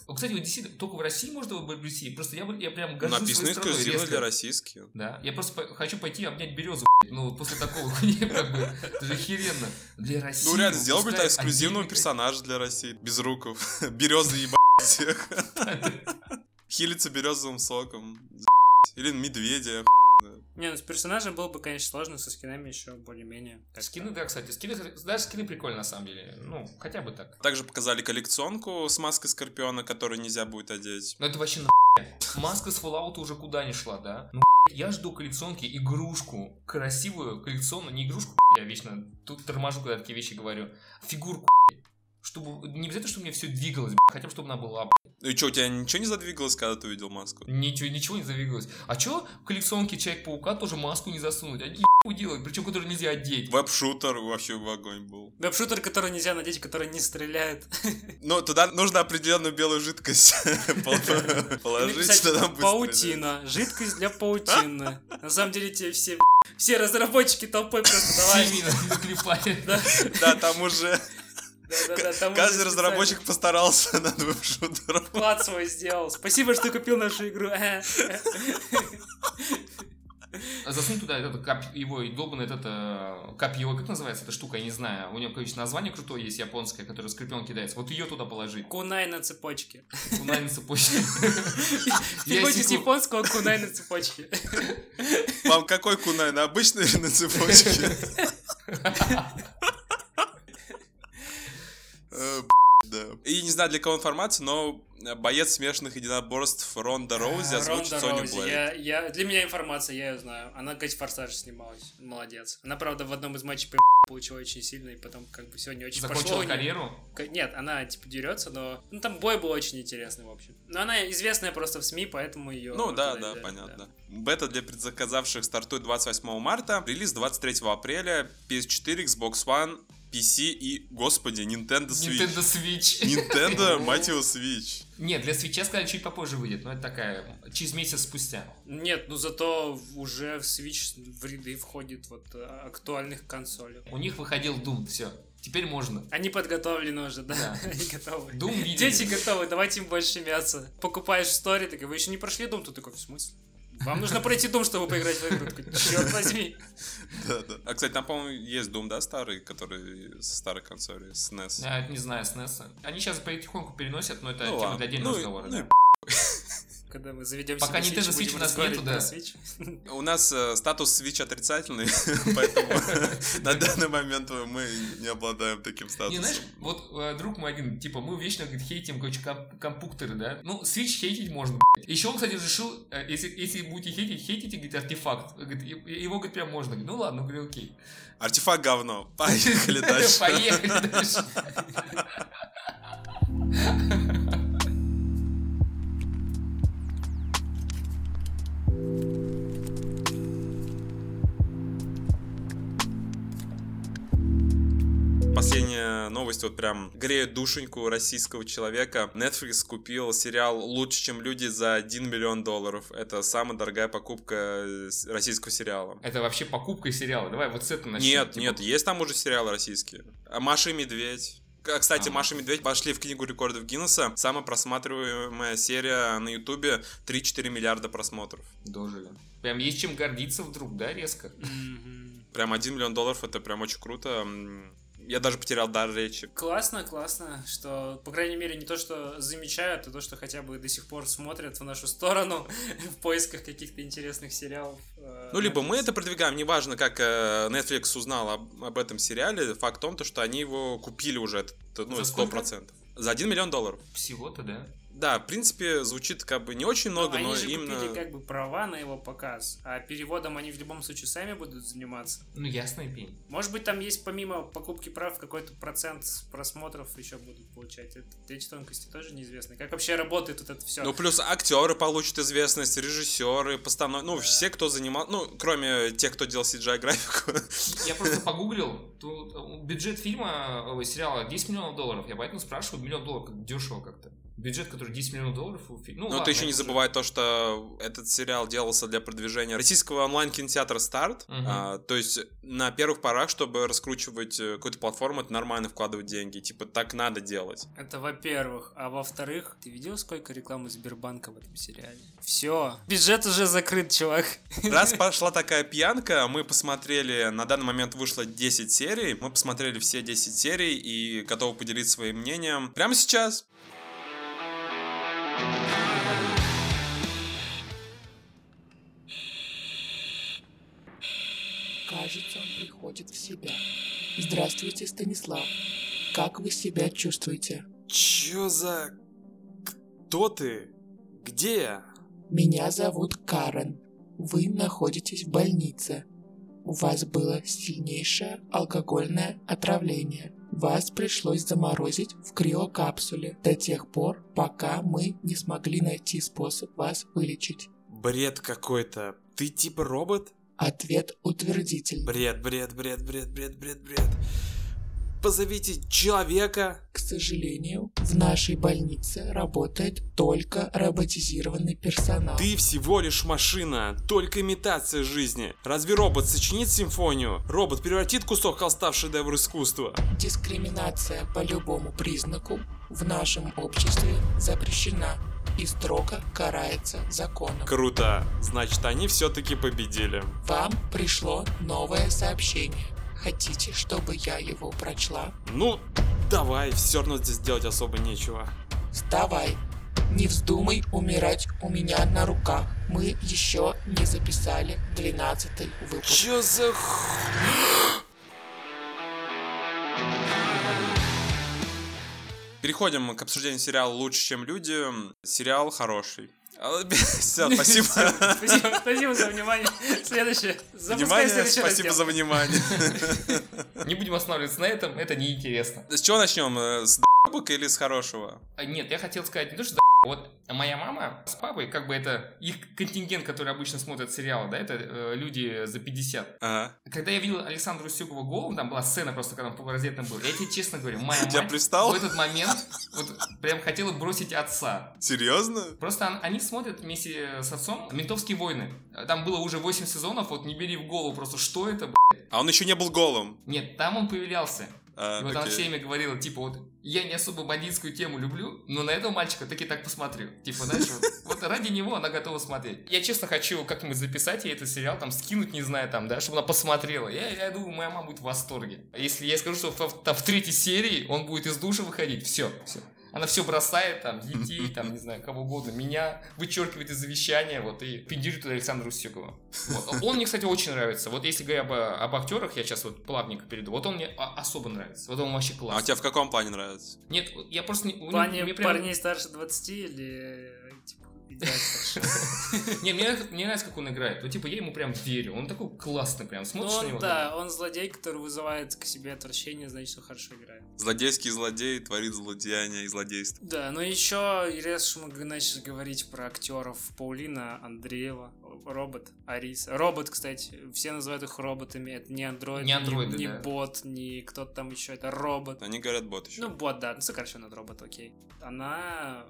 О, Кстати, вот действительно, только в России можно России. Просто я, я прям горжусь Написано своей страной эксклюзивно для российских. Да, я просто по- хочу пойти обнять березу, ну, после такого хуйни, как бы, это же охеренно. Для России. Ну реально, сделал бы эксклюзивного персонажа для России. Без руков. Березы ебать всех. Хилится березовым соком. Или медведя. Не, ну с персонажем было бы, конечно, сложно, со скинами еще более-менее. Скины, да, кстати, скины, даже скины прикольно, на самом деле. Ну, хотя бы так. Также показали коллекционку с маской Скорпиона, которую нельзя будет одеть. Ну, это вообще на Маска с Fallout уже куда не шла, да? Ну, я жду коллекционки игрушку, красивую коллекционную, не игрушку, я вечно тут торможу, когда такие вещи говорю, фигурку, чтобы, не обязательно, чтобы мне все двигалось, хотя бы, чтобы она была, Ну и что, у тебя ничего не задвигалось, когда ты увидел маску? Ничего, ничего не задвигалось. А чё в коллекционке Человек-паука тоже маску не засунуть? Они ебу делают, причем которую нельзя одеть. Веб-шутер вообще в огонь был. Веб-шутер, который нельзя надеть, который не стреляет. *laughs* Но туда нужно определенную белую жидкость *laughs* *laughs* положить, что стрелять. Паутина. Жидкость для паутины. На самом деле тебе все все разработчики толпой просто давай. Да, там уже каждый разработчик постарался *laughs* над веб-шутером. вклад свой сделал. Спасибо, что купил нашу игру. А Засунь туда это кап- его долбанное это, это копье, как называется эта штука, я не знаю. У нее, конечно, название крутое есть, японское, которое скорпион кидается. Вот ее туда положить. Кунай на цепочке. Кунай на цепочке. *laughs* С Ясику. японского кунай на цепочке. Вам какой кунай, на обычной или на цепочке? *laughs* Э, Да. И не знаю для кого информация, но боец смешанных единоборств Ронда Роузи озвучит Ронда Соню Роузи. Я, я, для меня информация, я ее знаю. Она, кстати, в Форсаже снималась. Молодец. Она, правда, в одном из матчей по получила очень сильно, и потом как бы сегодня очень Закончила пошло карьеру. Нет, она типа дерется, но ну, там бой был очень интересный, в общем. Но она известная просто в СМИ, поэтому ее. Ну да, да, понятно. Бета для предзаказавших стартует 28 марта, релиз 23 апреля, PS4, Xbox One, PC и, господи, Nintendo Switch. Nintendo Switch. Nintendo, *laughs* мать его, Switch. Нет, для свеча сказали, чуть попозже выйдет, но это такая, через месяц спустя. Нет, ну зато уже в Switch в ряды входит вот э, актуальных консолей. У них выходил Doom, все. Теперь можно. Они подготовлены уже, да? Да. Они готовы. Doom видели. Дети готовы, давайте им больше мяса. Покупаешь в сторе, такой, вы еще не прошли Дом? Ты такой, в смысле? Вам нужно пройти Дом, чтобы поиграть в игру. Черт возьми. Да, да. А, кстати, там, по-моему, есть Doom, да, старый, который с старой консоли, с NES. Я не знаю, SNES. Они сейчас потихоньку переносят, но это Ну тема ладно. для отдельного Ну разговора. ну и да. Когда мы заведем Пока себе Nintendo Switch, Switch будем у нас нету, да. Switch. *laughs* У нас э, статус Switch отрицательный, *laughs* поэтому *laughs* на данный момент мы не обладаем таким Не, статусом. знаешь, вот э, друг мой один, типа, мы вечно, хейтим, короче, комп- компьютеры, да? Ну, Switch хейтить можно. Еще он, кстати, решил, э, если, будете хейтить, хейтите, говорит, артефакт. Его, говорит, прям можно. Ну ладно, говорю, окей. Артефакт говно. Поехали дальше. Поехали дальше. Последняя новость вот прям греет душеньку российского человека. Netflix купил сериал «Лучше, чем люди» за 1 миллион долларов. Это самая дорогая покупка э, российского сериала. Это вообще покупка сериала. Давай вот с этого начнем. Нет, Типа, нет, есть там уже сериалы российские. А Маша и Медведь. Кстати, А. Маша и Медведь пошли в книгу рекордов Гиннесса. Самая просматриваемая серия на Ютубе 3-4 миллиарда просмотров. Дожили. Прям есть чем гордиться вдруг, да, резко? Прям 1 миллион долларов это прям очень круто. Я даже потерял дар речи. Классно, классно, что, по крайней мере, не то, что замечают, а то, что хотя бы до сих пор смотрят в нашу сторону *laughs* в поисках каких-то интересных сериалов. э, Ну, либо мы это продвигаем, неважно, как э, Netflix узнал об, об этом сериале, факт в том, то, что они его купили уже, ну, сто процентов. За 1 миллион долларов. Всего-то, да. Да, в принципе, звучит как бы не очень Ну, много, они но же именно... купили как бы права на его показ, а переводом они в любом случае сами будут заниматься. Ну, ясная пень. Может быть, там есть помимо покупки прав какой-то процент просмотров еще будут получать. Это, эти тонкости тоже неизвестны. Как вообще работает вот это все? Ну, плюс актеры получат известность, режиссеры, постанов... Ну, Да. все, кто занимал... Ну, кроме тех, кто делал CGI-графику. Я просто *laughs* погуглил, тут э, бюджет фильма, ой, сериала 10 миллионов долларов. Я поэтому спрашиваю, миллион долларов, как дешево как-то. Бюджет, который 10 миллионов долларов у фильма. Ну, Но ладно, ты еще не уже- забывай то, что этот сериал делался для продвижения российского онлайн-кинотеатра «Старт». Мгм. А, то есть на первых порах, чтобы раскручивать э, какую-то платформу, это нормально вкладывать деньги. Типа так надо делать. Это во-первых. А во-вторых, ты видел, сколько рекламы Сбербанка в этом сериале? Все. Бюджет уже закрыт, чувак. Раз *laughs* пошла такая пьянка, мы посмотрели, на данный момент вышло 10 серий, мы посмотрели все 10 серий и готовы поделиться своим мнением прямо сейчас. Кажется, он приходит в себя. Здравствуйте, Станислав. Как вы себя чувствуете? Чё за... Кто ты? Где я? Меня зовут Карен. Вы находитесь в больнице. У вас было сильнейшее алкогольное отравление. Вас пришлось заморозить в криокапсуле до тех пор, пока мы не смогли найти способ вас вылечить. Бред какой-то. Ты типа робот? Ответ утвердительный. Бред, бред, бред, бред, бред, бред, бред. Позовите человека. К сожалению, в нашей больнице работает только роботизированный персонал. Ты всего лишь машина, только имитация жизни. Разве робот сочинит симфонию? Робот превратит кусок холста в шедевр искусства? Дискриминация по любому признаку в нашем обществе запрещена и строго карается законом. Круто. Значит, они все-таки победили. Вам пришло новое сообщение. Хотите, чтобы я его прочла? Ну, давай, все равно здесь делать особо нечего. Вставай. Не вздумай умирать у меня на руках. Мы еще не записали 12 выпуск. Чё за х- Переходим к обсуждению сериала «Лучше, чем люди». Сериал хороший. *laughs* Все, спасибо. *laughs* Спасибо, спасибо за внимание. Следующее. Запускай Внимание, спасибо раздел. за внимание. *laughs* Не будем останавливаться на этом, это неинтересно. С чего начнем? Э, С д***бок или с хорошего? А, Нет, я хотел сказать не то, что вот моя мама с папой, как бы это их контингент, который обычно смотрят сериалы, да, это э, люди за 50. Ага. Когда я видел Александра Устюгова голову, там была сцена просто, когда он полураздетым был, я тебе честно говорю, моя Тебя мать пристал? в этот момент вот прям хотела бросить отца. Серьезно? Просто он- они смотрят вместе с отцом «Ментовские войны». Там было уже 8 сезонов, вот не бери в голову просто, что это, б***ь. А он еще не был голым. Нет, там он появлялся. А, И вот она окей. всеми говорила, типа, вот, я не особо бандитскую тему люблю, но на этого мальчика таки так посмотрю. Типа, знаешь, вот, *laughs* вот ради него она готова смотреть. Я честно хочу как-нибудь записать ей этот сериал, там, скинуть, не знаю, там, да, чтобы она посмотрела. Я, я думаю, моя мама будет в восторге. А Если я скажу, что в, там, в третьей серии он будет из душа выходить, все, все. Она все бросает, там, детей, *laughs* там, не знаю, кого угодно, меня вычеркивает из завещания, вот, и пиндюрит туда Александра Устюгова. Вот. Он мне, кстати, очень нравится. Вот если говоря об, об актерах, я сейчас вот плавненько перейду, вот он мне а- особо нравится. Вот он вообще А классный. тебе в каком плане нравится? Нет, я просто не... В плане мне прям- парней старше 20 или *laughs* Не, мне, нравится- мне нравится, как он играет. Ну, типа, я ему прям верю. Он такой классный прям. Ну, Смотришь на него. да, он злодей, который вызывает к себе отвращение, значит, что хорошо играет. Злодейский злодей творит злодеяния и злодейство. Да, ну еще, раз уж мы начали говорить про актеров, Паулина Андреева, робот, Ариса. Робот, кстати, все называют их роботами, это не андроид, Не андроиды, не, да. бот, не кто-то там еще, это робот. Они говорят бот еще. Ну, бот, да, ну, сокращенно от робот, окей. Она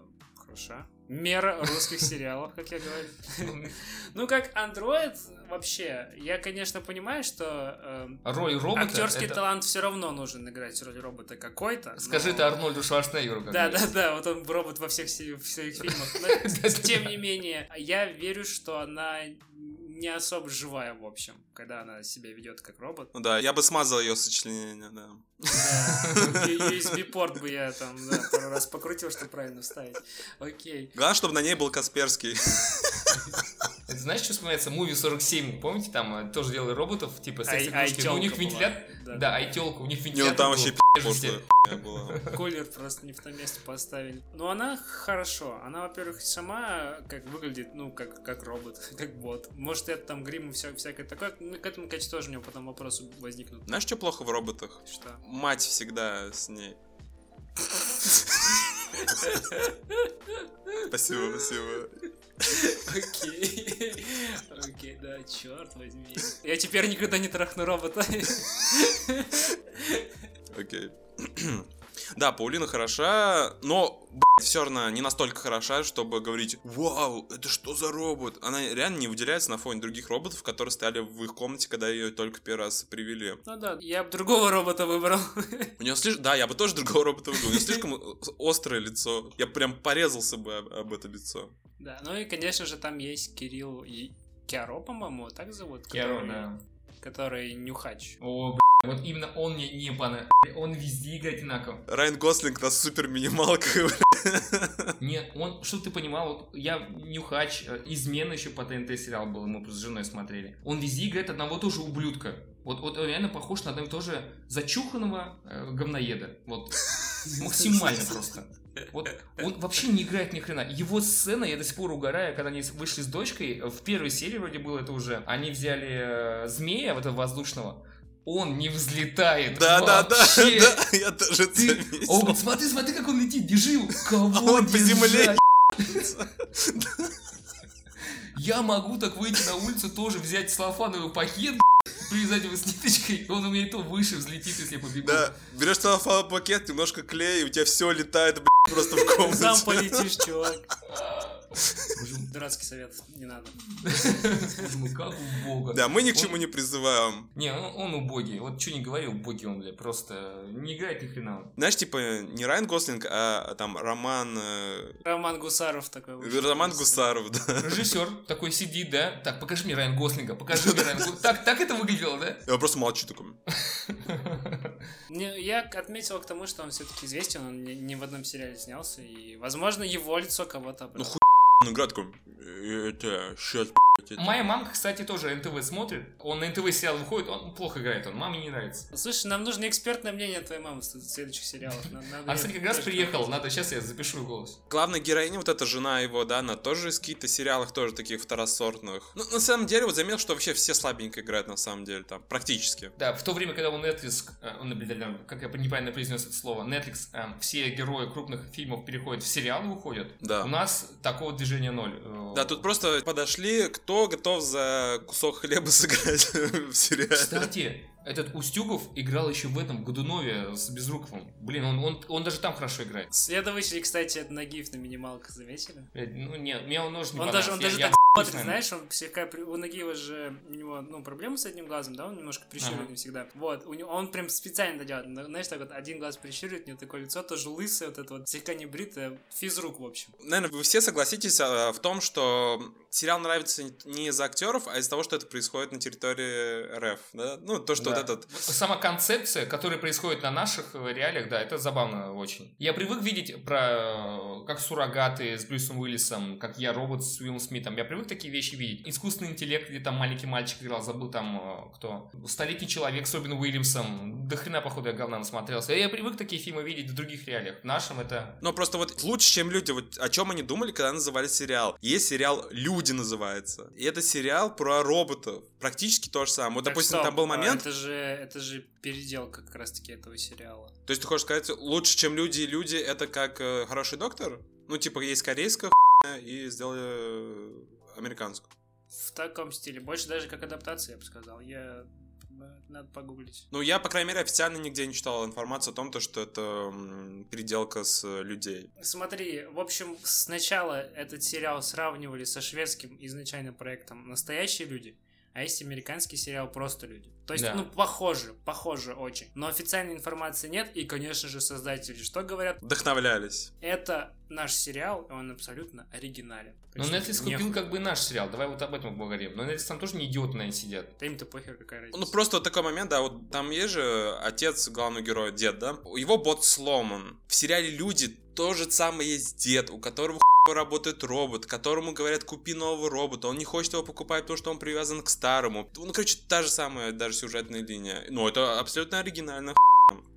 хороша. Мера русских сериалов, как я говорю. *laughs* Ну, как андроид, вообще, я, конечно, понимаю, что эм, Роль робота... актерский талант все равно нужен играть роль робота какой-то. Скажи это Арнольду Шварценеггеру. Да, да, да, вот он робот во всех, своих *laughs* фильмах. Тем не менее, я верю, что она не особо живая, в общем, когда она себя ведет как робот. Ну да, я бы смазал ее сочленение, да. Да, *laughs* USB-порт бы я там, да, пару раз покрутил, чтобы правильно вставить. Окей. Главное, чтобы на ней был Касперский. *laughs* Это знаешь, что вспоминается? Муви 47, помните, там э, тоже делали роботов, типа Ай- секс-игрушки, но у них вентилятор... да. Да, айтелка, у них вентилятор ну там вообще. *laughs* Кулер просто не в том месте поставили. Но она хорошо. Она, во-первых, сама как выглядит, ну, как, как робот, *laughs* как бот. Может, это там грим и вся, всякое такое. Ну, к этому, конечно, тоже у него потом вопросы возникнут. Знаешь, что плохо в роботах? Что? Мать всегда с ней. *laughs* Спасибо, спасибо. Окей. Окей, да, черт возьми. Я теперь никогда не трахну робота. Окей. *clears throat* Да, Паулина хороша, но, все равно не настолько хороша, чтобы говорить, вау, это что за робот? Она реально не выделяется на фоне других роботов, которые стояли в их комнате, когда ее только первый раз привели. Ну да, я бы другого робота выбрал. У нее слишком... Да, я бы тоже другого робота выбрал. У нее слишком острое лицо. Я прям порезался бы об, об это лицо. Да, ну и, конечно же, там есть Кирилл и Киаро, по-моему, так зовут? Киаро, который- да. Который нюхач. О, вот именно он мне не понравился. Он везде играет одинаково. Райан Гослинг на супер минималках. *laughs* Нет, он, что ты понимал, вот я Нюхач, э, измена еще по ТНТ сериал был, мы с женой смотрели. Он везде играет одного тоже ублюдка. Вот, вот он реально похож на одного и того же зачуханного э, говноеда. Вот. *laughs* Максимально просто. Вот он вообще не играет ни хрена. Его сцена, я до сих пор угораю, когда они вышли с дочкой, в первой серии вроде было это уже, они взяли э, змея, вот этого воздушного, он не взлетает Да, да, да, вообще. *laughs* да, я тоже Ты... заметил. Он говорит, смотри, смотри, как он летит, держи его. *laughs* Кого Он по земле? *laughs* Я могу так выйти на улицу, тоже взять целлофановый пакет, привязать его с ниточкой, и он у меня и то выше взлетит, если я побегу. Да, берешь целлофановый пакет, немножко клея, и у тебя все летает, блядь, просто в комнате. Сам полетишь, чувак. Дурацкий совет, не надо. Мой, как убого. Да, мы ни к чему не призываем. Не, он, он убогий. Вот что не говори, убогий он, бля, просто не играет ни хрена. Знаешь, типа, не Райан Гослинг, а там Роман... э, Роман Гусаров такой. Роман Гусаров, да. Режиссер такой сидит, да? Так, покажи мне Райан Гослинга, покажи мне Райан Гослинга. Так, так это выглядело, да? Я просто молчу такой. Я отметил к тому, что он все-таки известен, он ни, в одном сериале снялся, и, возможно, его лицо кого-то обрало. Играет такой, «Э, это, сейчас, Моя мамка, кстати, тоже НТВ смотрит. Он на НТВ сериал выходит, он плохо играет, он маме не нравится. Слушай, нам нужно экспертное мнение твоей мамы в следующих сериалах. А, кстати, как раз приехал, надо, сейчас я запишу голос. Главная героиня, вот эта жена его, да, она тоже из каких-то сериалах тоже таких второсортных. Ну, на самом деле, вот заметил, что вообще все слабенько играют, на самом деле, там, практически. Да, в то время, когда у Netflix, э, он, блин, как я неправильно произнес это слово, Netflix, э, все герои крупных фильмов переходят в сериалы, уходят. Да. У нас такого движения ноль. Э, Да, тут просто подошли, кто готов за кусок хлеба *laughs* сыграть в сериале. Кстати, этот Устюгов играл еще в этом Годунове с Безруковым. Блин, он, он, он даже там хорошо играет. Следователи, кстати, это Нагиев на минималках, заметили? Блядь, Ну, нет, мне он тоже не Он даже, он Я- даже я так смотрит, знаю. знаешь, он слегка, при- у Нагиева же, у него, ну, проблемы с одним глазом, да, он немножко прищуренный Ага. всегда. Вот, у него, он прям специально это делает, знаешь, так вот, один глаз прищуривает, у него такое лицо тоже лысое, вот это вот, слегка не бритое, физрук, в общем. Наверное, вы все согласитесь а, в том, что сериал нравится не из-за актеров, а из-за того, что это происходит на территории РФ. Да? Ну, то, что Да. вот этот... Сама концепция, которая происходит на наших э, реалиях, да, это забавно очень. Я привык видеть про э, как суррогаты с Брюсом Уиллисом, как я робот с Уиллом Смитом. Я привык такие вещи видеть. Искусственный интеллект, где там маленький мальчик играл, забыл там э, кто. Столетний человек с Робином Уильямсом. До хрена, походу, я говна насмотрелся. Я привык такие фильмы видеть в других реалиях. В нашем это... Но просто вот лучше, чем люди. Вот о чем они думали, когда называли сериал. Есть сериал «Люди» называется. И это сериал про роботов. Практически то же самое. Вот, Так допустим, стоп, там был а момент... Это же, это же переделка как раз-таки этого сериала. То есть ты хочешь сказать, лучше, чем люди и люди, это как э, хороший доктор? Ну, типа, есть корейская и сделали э, американскую. В таком стиле. Больше даже как адаптация, я бы сказал. Я... э, Надо погуглить. Ну, я, по крайней мере, официально нигде не читал информацию о том, то, что это переделка с э, людей. Смотри, в общем, сначала этот сериал сравнивали со шведским изначально проектом «Настоящие люди», а есть американский сериал «Просто люди». То есть, Да. ну, похоже, похоже очень. Но официальной информации нет, и, конечно же, создатели что говорят? Вдохновлялись. Это наш сериал, и он абсолютно оригинален. Но Netflix купил ху- как бы наш сериал. Давай вот об этом поговорим. Но Netflix там тоже не идиоты, наверное, сидят. Да им-то похер, какая разница. Ну, просто вот такой момент, да, вот там есть же отец главного героя, дед, да? Его бот сломан. В сериале «Люди» то же самое есть дед, у которого работает робот, которому говорят, купи нового робота, он не хочет его покупать, потому что он привязан к старому. Ну, короче, та же самая даже сюжетная линия. Ну, это абсолютно оригинально.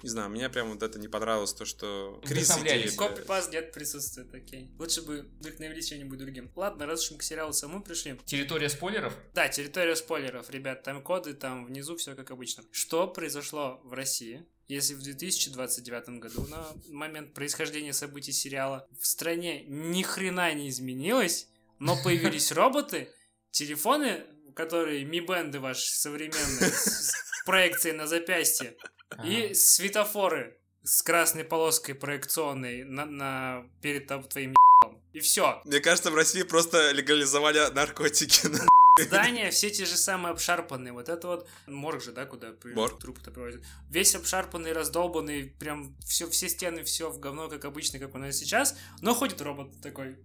Не знаю, мне прям вот это не понравилось, то, что... Крис идея, Копипаст где-то присутствует, окей. Лучше бы вдохновились чем-нибудь другим. Ладно, раз уж мы к сериалу самому пришли. Территория спойлеров? Да, территория спойлеров, ребят, там коды, там внизу все как обычно. Что произошло в России, если в 2029 году, на момент происхождения событий сериала, в стране ни хрена не изменилось, но появились *laughs* роботы, телефоны, которые ми-бенды ваши современные, с проекцией на запястье, и светофоры с красной полоской проекционной на, на- перед там твоим ебалом. И все. Мне кажется, в России просто легализовали наркотики. *laughs* Здания все те же самые обшарпанные. Вот это вот морг же, да, куда Морг. трупы-то привозят. Весь обшарпанный, раздолбанный, прям все, все стены, все в говно, как обычно, как у нас сейчас. Но ходит робот такой.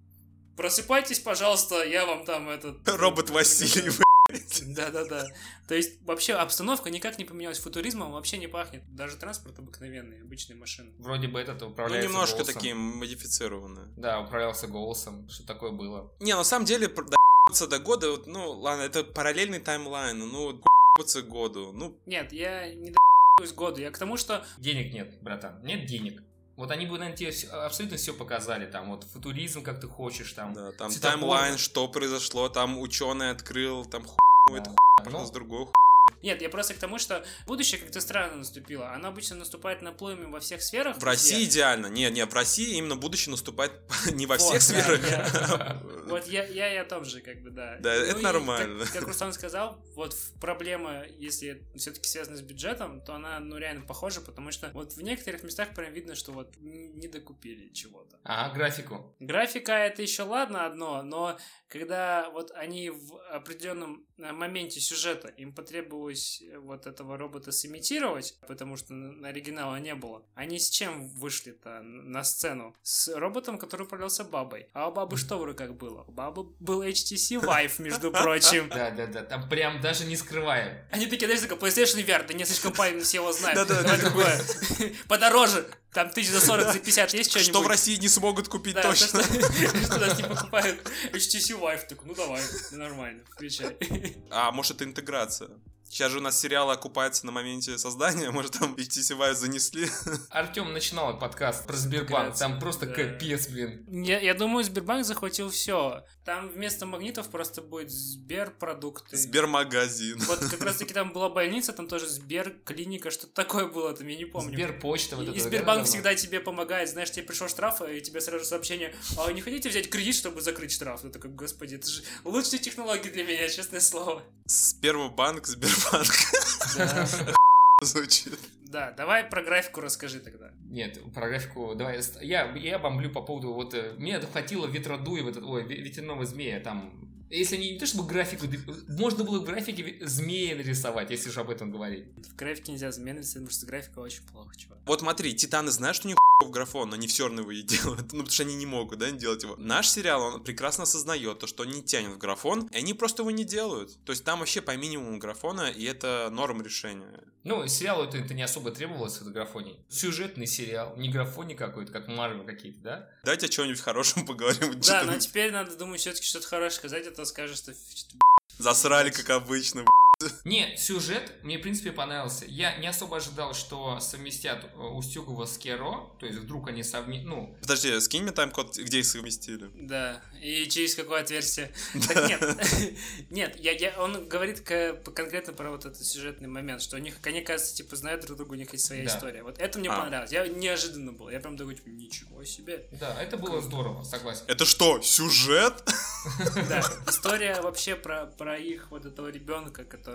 Просыпайтесь, пожалуйста, я вам там этот... *laughs* Робот Василий, *laughs* Да-да-да. То есть вообще обстановка никак не поменялась. Футуризмом вообще не пахнет. Даже транспорт обыкновенный, обычные машины. Вроде бы этот Ну, управляется немножко голосом. такие модифицированные. Да, управлялся голосом. Что такое было? Не, на самом деле, доебаться до года, вот, ну, ладно, это параллельный таймлайн, ну, году, ну, Нет, я не с году. Я к тому, что Денег нет, братан. Нет денег. Вот они бы, наверное, тебе абсолютно все показали. Там вот футуризм, как ты хочешь, там. да, там таймлайн, что произошло, там ученый открыл, там хуй, Да. это хуй, Ну, пожалуйста, другой хуй. Нет, я просто к тому, что будущее как-то странно наступило. Оно обычно наступает наплывами во всех сферах. В России идеально. Не, не, в России именно будущее наступает *laughs* не во Вот, всех да, сферах. я- *laughs* Вот я, я и о том же, как бы, да. Да, это и нормально. Как, как *laughs* Руслан сказал, вот проблема, если все-таки связана с бюджетом, то она, ну, реально похожа, потому что вот в некоторых местах прям видно, что вот не докупили чего-то. А, графику. Графика это еще ладно одно, но когда вот они в определенном э, моменте сюжета им потребовалось удалось вот этого робота сымитировать, потому что оригинала не было. Они с чем вышли-то на сцену? С роботом, который управлялся бабой. А у бабы что вроде как было? У бабы был HTC Vive, между прочим. Да, да, да, там прям даже не скрываем. Они такие, знаешь, такой PlayStation VR, да не слишком правильно все его знают. Да-да, Давай да, такое. *laughs* Подороже. Там тысяч за 40, за 50 есть что-нибудь? Что в России не смогут купить Да, точно. то, Что нас не покупают HTC Vive. Такой, ну давай, нормально, включай. А может это интеграция? Сейчас же у нас сериалы окупаются на моменте создания, *laughs* может там HTC занесли. Артем начинал подкаст про Сбербанк, там просто Да. капец, блин. Я, я думаю, Сбербанк захватил все. Там вместо магнитов просто будет Сберпродукты. Сбермагазин. Вот как раз таки там была больница, там тоже Сберклиника, что-то такое было, там я не помню. Сберпочта вот И, это. и Сбербанк да, всегда тебе помогает, знаешь, тебе пришел штраф, и тебе сразу сообщение, а вы не хотите взять кредит, чтобы закрыть штраф? Ты такой, господи, это же лучшие технологии для меня, честное слово. Спермобанк, Сбербанк. Да, Звучит. да давай про графику расскажи тогда. Нет, про графику, давай, я я, бомблю по поводу, вот, э, мне хватило ветродуя, вот, этого- ой, ве- ветряного змея, там, если не, не то чтобы графику, можно было в графике змея нарисовать, если же об этом говорить. В графике нельзя замедлиться, потому что графика очень плохо, чувак. Вот смотри, Титаны знают, что у них в графон, они все равно его и *laughs* делают. Ну, потому что они не могут, да, делать его. Наш сериал, он прекрасно осознает то, что он не тянет в графон, и они просто его не делают. То есть там вообще по минимуму графона, и это норм решения. Ну, сериалу это, это не особо требовалось в графоне. Сюжетный сериал, не графоний какой-то, как Марвел какие-то, да? Давайте о чем-нибудь хорошем *laughs* поговорим. Да, но теперь надо, думаю, все-таки что-то хорошее сказать, а то скажешь, что Засрали, как обычно. Не, сюжет мне, в принципе, понравился. Я не особо ожидал, что совместят э, Устюгова с Керо, то есть вдруг они совместят, ну, Подожди, скинь мне тайм-код, где их совместили. Да, и через какое отверстие. Так нет, *laughs* нет, я, я, он говорит конкретно про вот этот сюжетный момент, что у них, они, кажется, типа, знают друг друга, у них есть своя история. Вот это мне А. понравилось. Я неожиданно был. Я прям такой, типа, ничего себе. да, это было здорово, согласен. Это что, сюжет? *laughs* Да, история вообще про, про их вот этого ребенка, который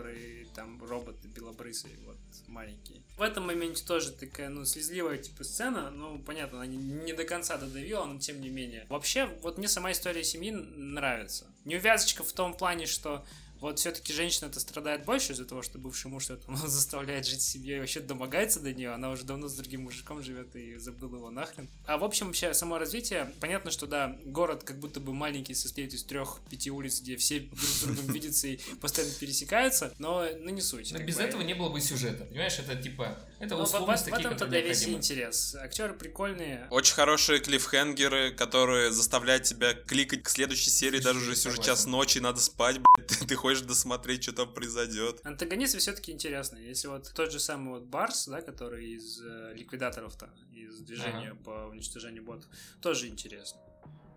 там робот белобрысый, вот маленький. В этом моменте тоже такая, ну, слезливая типа сцена, ну, понятно, она не, не до конца додавила, но тем не менее. Вообще, вот мне сама история семьи нравится. Неувязочка в том плане, что вот все-таки женщина-то страдает больше из-за того, что бывший муж это *laughs* заставляет жить семьей и вообще домогается до нее. Она уже давно с другим мужиком живет и забыла его нахрен. А в общем, вообще, само развитие, понятно, что да, город как будто бы маленький, состоит из трех-пяти улиц, где все друг с другом видятся и постоянно пересекаются, но ну, не суть. Но без бы. этого не было бы сюжета, понимаешь? Это типа, это Ну, в, в- в такие, этом-то которые да весь интерес. Актеры прикольные. Очень хорошие клиффхенгеры, которые заставляют тебя кликать к следующей серии, даже уже если уже час ночи, надо спать, *laughs* блядь, ты, ты хочешь досмотреть, что там произойдет. Антагонисты все-таки интересные. Если вот тот же самый вот Барс, да, который из э, ликвидаторов-то, из движения по уничтожению ботов, тоже интересно.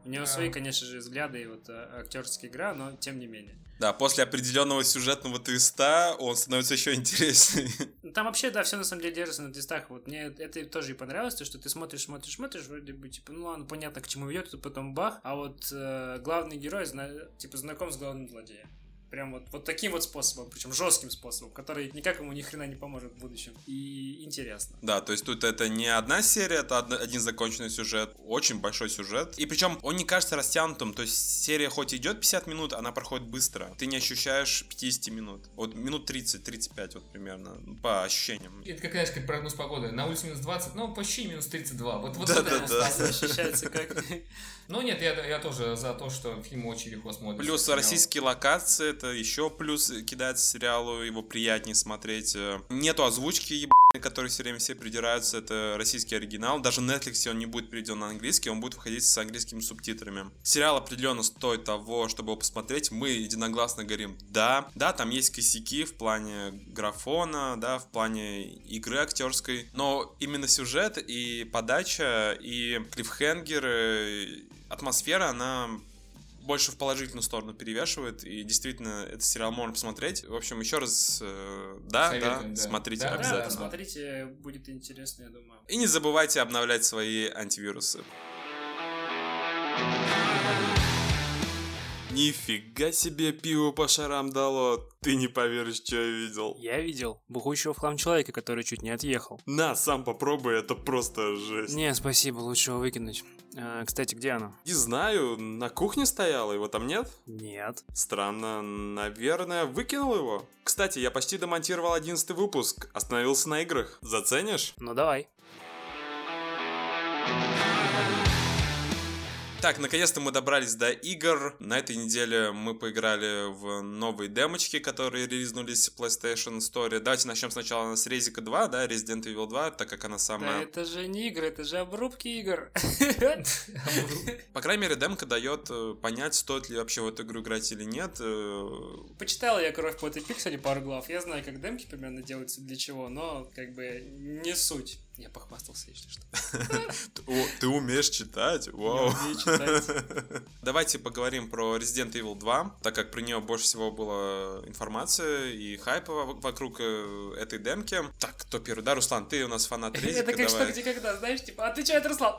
У него Да. свои, конечно же, взгляды и вот э, актерская игра, но тем не менее. Да, после определенного сюжетного твиста он становится еще интереснее. Ну, Там вообще, да, все на самом деле держится на твистах. Вот мне это тоже и понравилось, то, что ты смотришь, смотришь, смотришь, вроде бы, типа, ну ладно, понятно, к чему ведет, и потом бах, а вот э, главный герой, зна- типа, знаком с главным злодеем. Прям вот, вот таким вот способом, причем жестким способом, который никак ему ни хрена не поможет в будущем. И интересно. Да, то есть тут это не одна серия, это одна- один законченный сюжет, очень большой сюжет. И причем он не кажется растянутым, то есть серия хоть идет 50 минут, она проходит быстро. Ты не ощущаешь 50 минут. Вот минут 30-35 вот примерно, ну, по ощущениям. Это как, знаешь, как прогноз погоды. На улице минус 20, но по ощущению минус 32. Вот, вот Да, это да, да. осталось. Ощущается как... Ну нет, я, я тоже за то, что фильм очень легко смотрится. Плюс российские локации, это еще плюс кидается сериалу, его приятнее смотреть. Э, Нету озвучки ебаной, которой все время все придираются, это российский оригинал. Даже в Netflix он не будет переведен на английский, он будет выходить с английскими субтитрами. Сериал определенно стоит того, чтобы его посмотреть. Мы единогласно говорим да. Да, там есть косяки в плане графона, да, в плане игры актерской, но именно сюжет и подача, и клиффхенгеры, атмосфера, она больше в положительную сторону перевешивает, и действительно, этот сериал можно посмотреть. В общем, еще раз, э, да, Советуем, да, да. смотрите Да, Да, обязательно. посмотрите, будет интересно, я думаю. И не забывайте обновлять свои антивирусы. Нифига себе пиво по шарам дало. Ты не поверишь, что я видел. Я видел бухущего в хлам человека, который чуть не отъехал. На, сам попробуй, это просто жесть. Не, спасибо, лучше его выкинуть. А, кстати, где оно? Не знаю, на кухне стояло, его там нет? Нет. Странно, наверное, выкинул его. Кстати, я почти домонтировал одиннадцатый выпуск, остановился на играх. Заценишь? Ну давай. Так, наконец-то мы добрались до игр. На этой неделе мы поиграли в новые демочки, которые релизнулись в PlayStation Store. Давайте начнем сначала с Резика 2, да, Resident Evil 2, так как она Да самая... это же не игры, это же обрубки игр. *laughs* По крайней мере, демка дает э, понять, стоит ли вообще в эту игру играть или нет. Э, Почитал я кровь по этой пикселе пару глав. Я знаю, как демки примерно делаются для чего, но как бы не суть. Я похвастался, если что. *laughs* Ты умеешь читать? Вау. *laughs* Давайте поговорим про Resident Evil 2, так как про нее больше всего было информации и хайпа во- вокруг э, этой демки. Так, кто первый? Да, Руслан, ты у нас фанат *laughs* Резика, Это как что, где, когда, знаешь, типа, отвечает Руслан.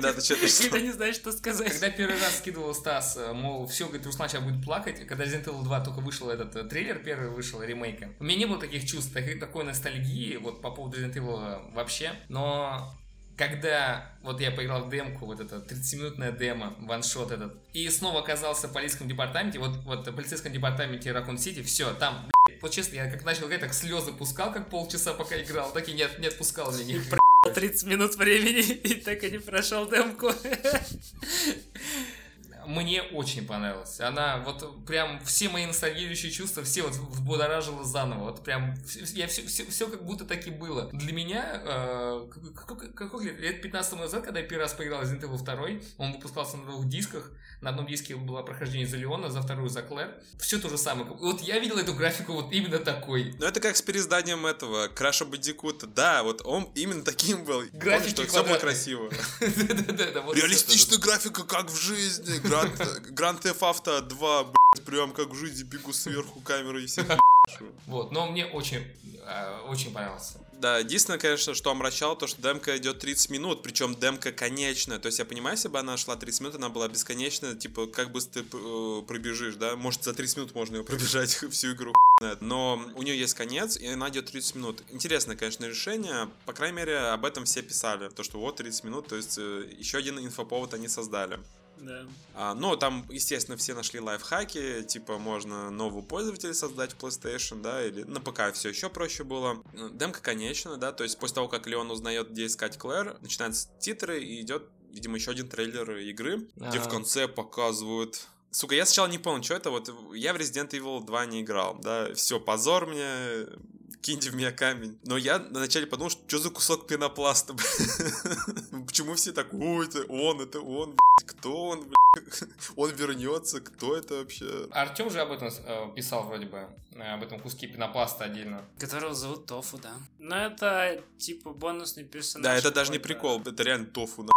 Да, ты что? Когда не знаешь, что сказать. Когда первый раз скидывал Стас, э, мол, все, говорит, Руслан сейчас будет плакать, когда Resident Evil 2 только вышел этот э, трейлер первый вышел, ремейка, у меня не было таких чувств, такой, такой ностальгии вот по поводу Resident Evil вообще, но когда вот я поиграл в демку, вот это 30-минутная демо, ваншот этот, и снова оказался в полицейском департаменте, вот, вот в полицейском департаменте Ракун Сити, все, там, блядь, вот честно, я как начал играть, так слезы пускал, как полчаса пока играл, так и не, не отпускал меня. 30 минут времени, *laughs* и так и не прошел демку. *laughs* Мне очень понравилась. Она вот прям все мои ностальгирующие чувства, все вот взбудоражила заново. Вот прям я все, все, все как будто так и было. Для меня, э, какой, какой лет, лет 15 назад, когда я первый раз поиграл Resident Evil 2, он выпускался на двух дисках. На одном диске было прохождение за Леона, за вторую за Клэр. Все то же самое. Вот я видел эту графику вот именно такой. Ну, это как с переизданием этого, Краша Бандикута. Да, вот он именно таким был. Графики Помнишь, что все было красиво. Реалистичная графика, как в жизни. Гранд Theft Auto 2, блядь, прям как в жизни, бегу сверху камеры и всех тоже. Вот, но мне очень, э, очень понравился. Да, единственное, конечно, что омрачало, то, что демка идет 30 минут, причем демка конечная. То есть я понимаю, если бы она шла 30 минут, она была бесконечная, типа, как быстро ты э, пробежишь, да? Может, за 30 минут можно ее пробежать *laughs* всю игру. Но у нее есть конец, и она идет 30 минут. Интересное, конечно, решение. По крайней мере, об этом все писали. То, что вот 30 минут, то есть э, еще один инфоповод они создали. Да. А, ну, там, естественно, все нашли лайфхаки, типа, можно нового пользователя создать в PlayStation, да, или на ПК все еще проще было. Ну, Демка конечна, да, то есть после того, как Леон узнает, где искать Клэр, начинаются титры и идет, видимо, еще один трейлер игры, где в конце показывают... Сука, я сначала не понял, что это, вот я в Resident Evil 2 не играл, да, все, позор мне, киньте в меня камень. Но я вначале подумал, что, что за кусок пенопласта? *laughs* Почему все так, о, это он, это он, блядь, кто он, блядь? Он вернется, кто это вообще? Артем же об этом э, писал вроде бы, э, об этом куске пенопласта отдельно. Которого зовут Тофу, да. Но это типа бонусный персонаж. Да, это даже не прикол, это реально тофу, на.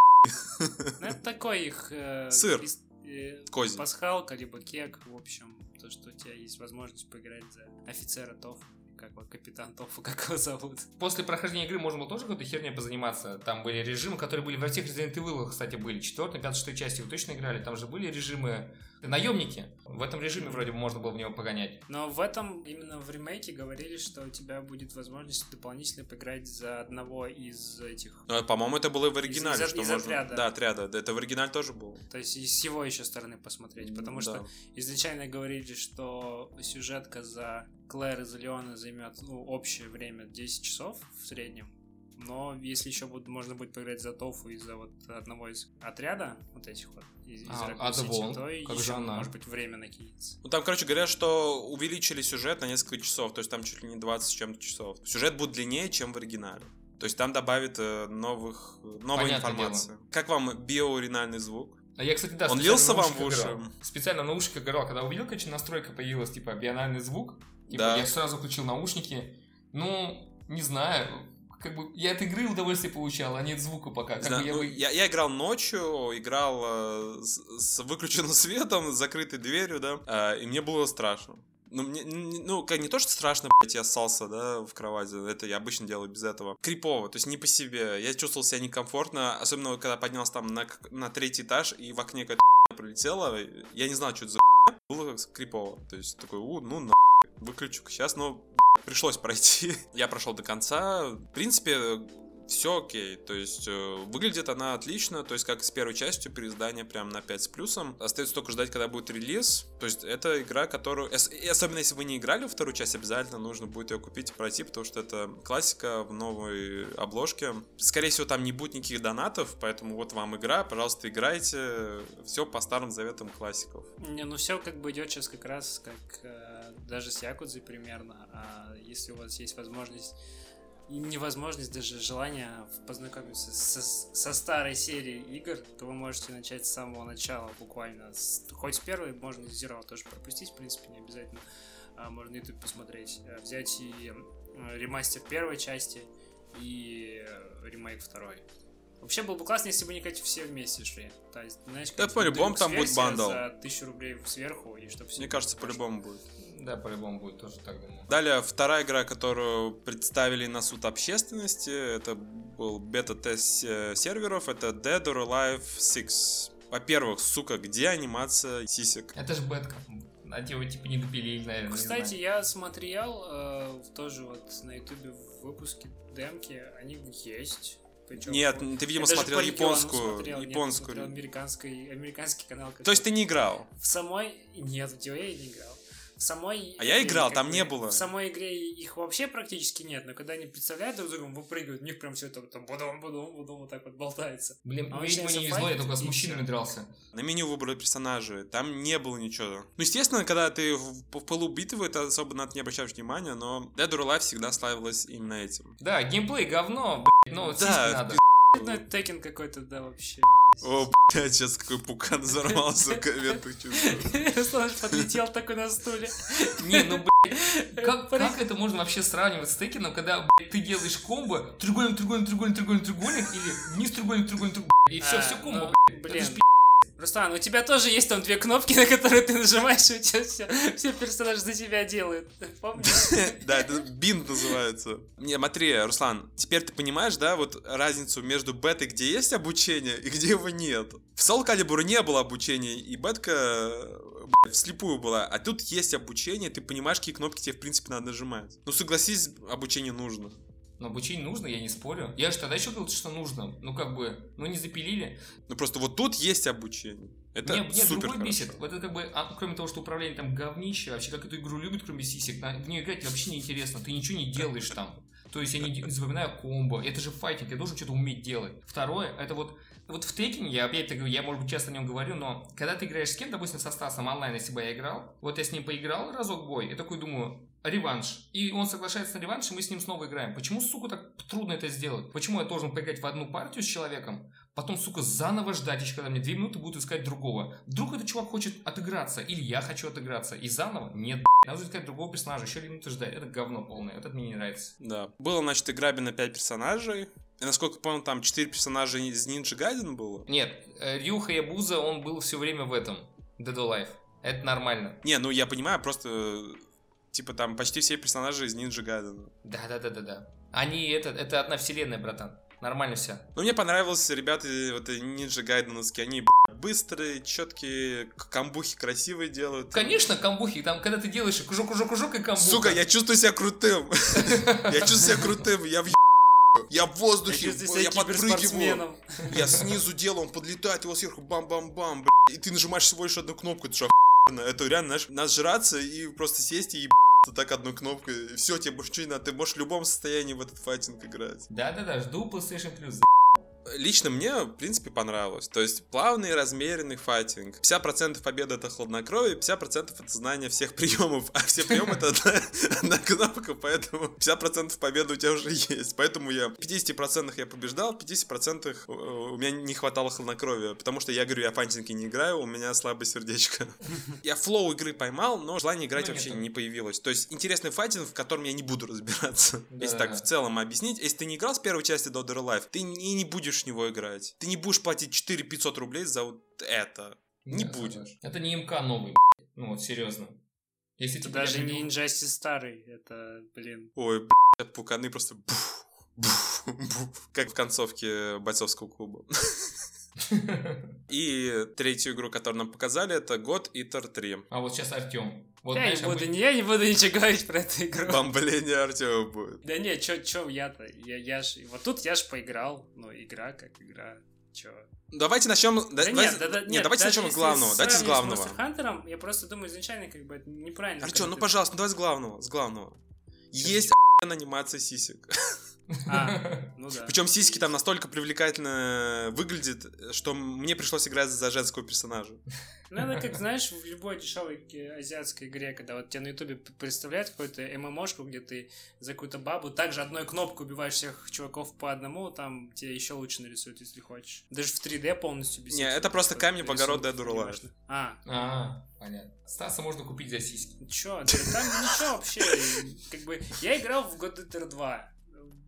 Ну, это такой их... э, Сыр. э, Козий. Пасхалка, либо кек, в общем. То, что у тебя есть возможность поиграть за офицера Тофу. Как его, капитан Тофу, *laughs* как его зовут. После прохождения игры можно было тоже какой-то херней позаниматься. Там были режимы, которые были во всех Resident Evil, кстати, были. Четвертой, пятой, шестой части вы точно играли. Там же были режимы наемники. В этом режиме вроде бы можно было в него погонять. Но в этом, именно в ремейке, говорили, что у тебя будет возможность дополнительно поиграть за одного из этих... Ну, по-моему, это было и в оригинале, из- что из можно... отряда. Да, отряда. Да, Это в оригинале тоже было. То есть и с его еще стороны посмотреть. Потому Да. что изначально говорили, что сюжетка за Клэр и за Леона займет ну, общее время 10 часов в среднем. Но если еще будет, можно будет поиграть за Тофу и за вот одного из отряда, вот этих вот, из, из А, Raccoon а то Как еще, же она? может быть, время накинется. Ну, там, короче, говорят, что увеличили сюжет на несколько часов, то есть там чуть ли не 20 с чем-то часов. Сюжет будет длиннее, чем в оригинале. То есть там добавит э, новых, новой Понятное информации. Как вам биоуринальный звук? А я, кстати, да, Он лился вам в уши? играл. Специально в наушниках играл, когда увидел, короче, настройка появилась, типа, биональный звук. Типа, Да. я сразу включил наушники. Ну, не знаю, как бы я от игры удовольствие получал, а не от звука пока. Как Да, бы я ну, бы- я, я играл ночью, играл э, с, с выключенным *laughs* светом, с закрытой дверью, да, э, и мне было страшно. Ну, мне, ну, как не то, что страшно, блядь, я ссался, да, в кровати, это я обычно делаю без этого. Крипово, то есть не по себе. Я чувствовал себя некомфортно, особенно когда поднялся там на, на третий этаж, и в окне какая-то *laughs* пролетело, я не знал, что это за *laughs* было крипово. То есть такой, у, ну на выключу сейчас, но пришлось пройти. *laughs* Я прошел до конца. В принципе, все окей. То есть э, выглядит она отлично. То есть как с первой частью переиздание прям на 5 с плюсом. Остается только ждать, когда будет релиз. То есть это игра, которую... и Особенно если вы не играли во вторую часть, обязательно нужно будет ее купить и пройти, потому что это классика в новой обложке. Скорее всего, там не будет никаких донатов, поэтому вот вам игра, пожалуйста, играйте. Все по старым заветам классиков. Не, ну все как бы идет сейчас как раз как э, даже с Якудзой примерно. А если у вас есть возможность и невозможность, даже желание познакомиться со, со старой серией игр, то вы можете начать с самого начала буквально. С- хоть с первой, можно и Zero тоже пропустить, в принципе, не обязательно. А, можно YouTube посмотреть. Э, Взять и э, ремастер первой части и э, ремейк второй. Вообще было бы классно, если бы они как все вместе шли. То есть, знаешь, Да, по-любому там будет бандл. За тысячу рублей сверху, и чтобы все Мне кажется, по-любому будет. Да, по-любому будет тоже так думаю. Далее, вторая игра, которую представили на суд общественности, это был бета-тест серверов, это Dead or Alive 6. Во-первых, сука, где анимация сисек? Это же бетка. А те его типа не допилили, наверное. Кстати, я смотрел э, тоже вот на ютубе в выпуске демки, они есть. Причем, Нет, ты, видимо, смотрел японскую. смотрел, нет, японскую. смотрел американский, американский канал. То есть ты не играл? В самой... Нет, в DOA я не играл. В самой... А я играл, там не было. В самой игре их вообще практически нет, но когда они представляют друг другом, выпрыгивают, у них прям все это там будом, будум, будум, вот так вот болтается. Блин, А видимо, начинается не везло, я только с мужчинами дрался. На меню выбора персонажей, там не было ничего. Ну, естественно, когда ты в, в полу битвы, это особо на это не обращаешь внимания, но Dead or Alive всегда славилась именно этим. Да, геймплей говно, блядь, но вот Да, надо. Ну, это Текен какой-то, да, вообще. О, блядь, сейчас какой пукан взорвался в комментах чувствую. Руслан подлетел такой на стуле. Не, ну, блядь, как, как это можно вообще сравнивать с Текином, когда, блядь, ты делаешь комбо, треугольник, треугольник, треугольник, треугольник, треугольник, или вниз треугольник, треугольник, треугольник, и все, А, все комбо, ну, блядь. Руслан, у тебя тоже есть там две кнопки, *laughs* на которые ты нажимаешь, и у тебя все, все персонажи за тебя делают. Помнишь? *laughs* Да, это бинт называется. Не, смотри, Руслан, теперь ты понимаешь, да, вот разницу между бетой, где есть обучение, и где его нет. В Soul Calibur не было обучения, и бетка вслепую была. А тут есть обучение, ты понимаешь, какие кнопки тебе, в принципе, надо нажимать. Ну, согласись, обучение нужно. Но обучение нужно, я не спорю. Я же тогда еще говорил, что нужно. Ну, как бы, ну, не запилили. Ну, просто вот тут есть обучение. Это мне, мне супер другой бесит. хорошо. Вот это как бы, а, кроме того, что управление там говнище, вообще как эту игру любят, кроме сисек, на- в нее играть вообще неинтересно. Ты ничего не делаешь там. То есть я не, не запоминаю комбо. Это же файтинг, я должен что-то уметь делать. Второе, это вот вот в Текине, я опять таки, я, может быть, часто о нем говорю, но когда ты играешь с кем, допустим, со Стасом онлайн, если бы я играл, вот я с ним поиграл разок бой, я такой думаю, реванш. И он соглашается на реванш, и мы с ним снова играем. Почему, сука, так трудно это сделать? Почему я должен поиграть в одну партию с человеком, потом, сука, заново ждать еще, когда мне две минуты будут искать другого? Вдруг этот чувак хочет отыграться, или я хочу отыграться, и заново? Нет, надо искать другого персонажа, еще две минуты ждать. Это говно полное, это мне не нравится. Да. Было, значит, игра на 5 персонажей. И, насколько помню, там 4 персонажа из Ninja Gaiden было. Нет, э, Рюха Ябуза, он был все время в этом, Dead Alive. Это нормально. Не, ну я понимаю, просто э, типа там почти все персонажи из Ninja Gaiden. Да-да-да-да-да. Они, это, это одна вселенная, братан. Нормально все. Ну, мне понравилось, ребята, вот Ninja Гайденовские, они быстрые, четкие, камбухи красивые делают. Конечно, камбухи, там, когда ты делаешь кружок-кружок-кружок и камбуха. Сука, я чувствую себя крутым. *laughs* Я чувствую себя крутым, я в я в воздухе, я подпрыгиваю. Я снизу делаю, он подлетает, его сверху бам-бам-бам. И ты нажимаешь всего лишь одну кнопку, это же охуенно. Это реально, знаешь, нажраться и просто сесть и ебаться так одной кнопкой. Все, тебе больше ничего не надо. Ты можешь в любом состоянии в этот файтинг играть. Да-да-да, жду PlayStation Plus. Лично мне, в принципе, понравилось. То есть плавный, размеренный файтинг. 50% победы это хладнокровие, 50% это знание всех приемов. А все приемы это одна, *laughs* одна кнопка, поэтому 50% победы у тебя уже есть. Поэтому я в 50% я побеждал, в 50% у у меня не хватало хладнокровия. Потому что я говорю, я файтинги не играю, у меня слабое сердечко. *laughs* Я флоу игры поймал, но желания играть Ну, вообще нету. не появилось. То есть интересный файтинг, в котором я не буду разбираться. Если так в целом объяснить, если ты не играл с первой части or Alive, ты не, не будешь в него играть. Ты не будешь платить 4 500 рублей за вот это. Не Да, будешь. согласен. Это не МК новый, ну вот, серьезно. Если Это типа, даже не Injustice старый, это, блин. Ой, блядь, пуканы просто... бух, бух, бух, Как в концовке бойцовского клуба. *laughs* И третью игру, которую нам показали, это God Eater 3. А вот сейчас Артем. Вот, я, знаешь, не буду, обы- не- я не буду ничего говорить про эту игру. Бомбление Артема будет. Да не, чё, чё я-то? Я, я ж, вот тут я ж поиграл. Ну, игра как игра. Чё? Давайте начнем. Да, Да нет, да- да- нет, нет, давайте начнем с главного. Давайте с главного. Monster Hunter, я просто думаю, изначально как бы это неправильно. Артем, ну ты- пожалуйста, ну давай с главного. С главного. Есть анимация сисек. *laughs* А, *laughs* ну да. Причем сиськи там настолько привлекательно выглядят, что мне пришлось играть за женского персонажа. Ну, это как, знаешь, в любой дешевой азиатской игре, когда вот тебе на ютубе представляют какую-то ММОшку, где ты за какую-то бабу также одной кнопкой убиваешь всех чуваков по одному, там тебе еще лучше нарисуют, если хочешь. Даже в 3D полностью без Не, это просто камни по городу Dead or. А, А, понятно. Стаса можно купить за сиськи. чё, да там ничего вообще, как бы, я играл в God Eater 2,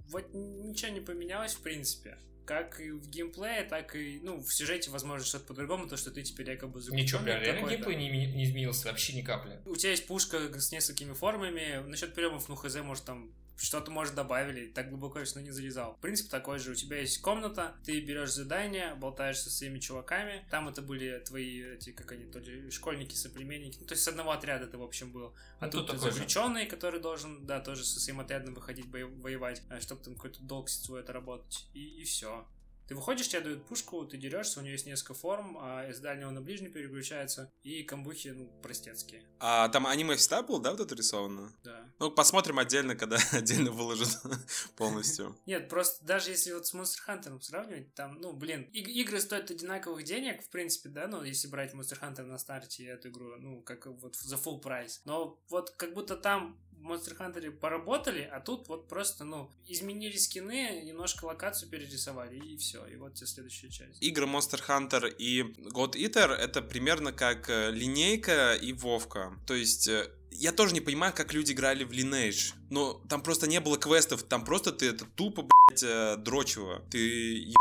вот ничего не поменялось в принципе. Как и в геймплее, так и, ну, в сюжете, возможно, что-то по-другому, то, что ты теперь якобы Ничего, заключённый прям реально геймплей не, не изменился вообще ни капли. У тебя есть пушка с несколькими формами. Насчет приемов, ну, хз, может, там что-то, может, добавили. Так глубоко все не залезал. Принцип такой же. У тебя есть комната, ты берешь задание, болтаешь со своими чуваками. Там это были твои, эти, как они, то ли школьники, соплеменники. Ну, то есть с одного отряда ты, в общем, был. А Ну, тут, ты же. заключенный, который должен, да, тоже со своим отрядом выходить воевать, чтобы там какой-то долг свой отработать. И, и все. Ты выходишь, тебе дают пушку, ты дерешься, у нее есть несколько форм, а из дальнего на ближний переключается, и камбухи, ну, простецкие. А там аниме всегда было, да, вот это рисовано? Да. Ну, посмотрим отдельно, когда *laughs* отдельно выложат *laughs* полностью. Нет, просто даже если вот с Monster Hunter сравнивать, там, ну, блин, иг- игры стоят одинаковых денег, в принципе, да, ну, если брать Monster Hunter на старте эту игру, ну, как вот за full прайс. Но вот как будто там в Monster Hunter поработали, а тут вот просто, ну, изменили скины, немножко локацию перерисовали, и все. И вот тебе следующая часть. Игры Monster Hunter и God Eater это примерно как э, линейка и Вовка. То есть э, я тоже не понимаю, как люди играли в Lineage. Но там просто не было квестов, там просто ты это тупо, блядь, э, дрочево. Ты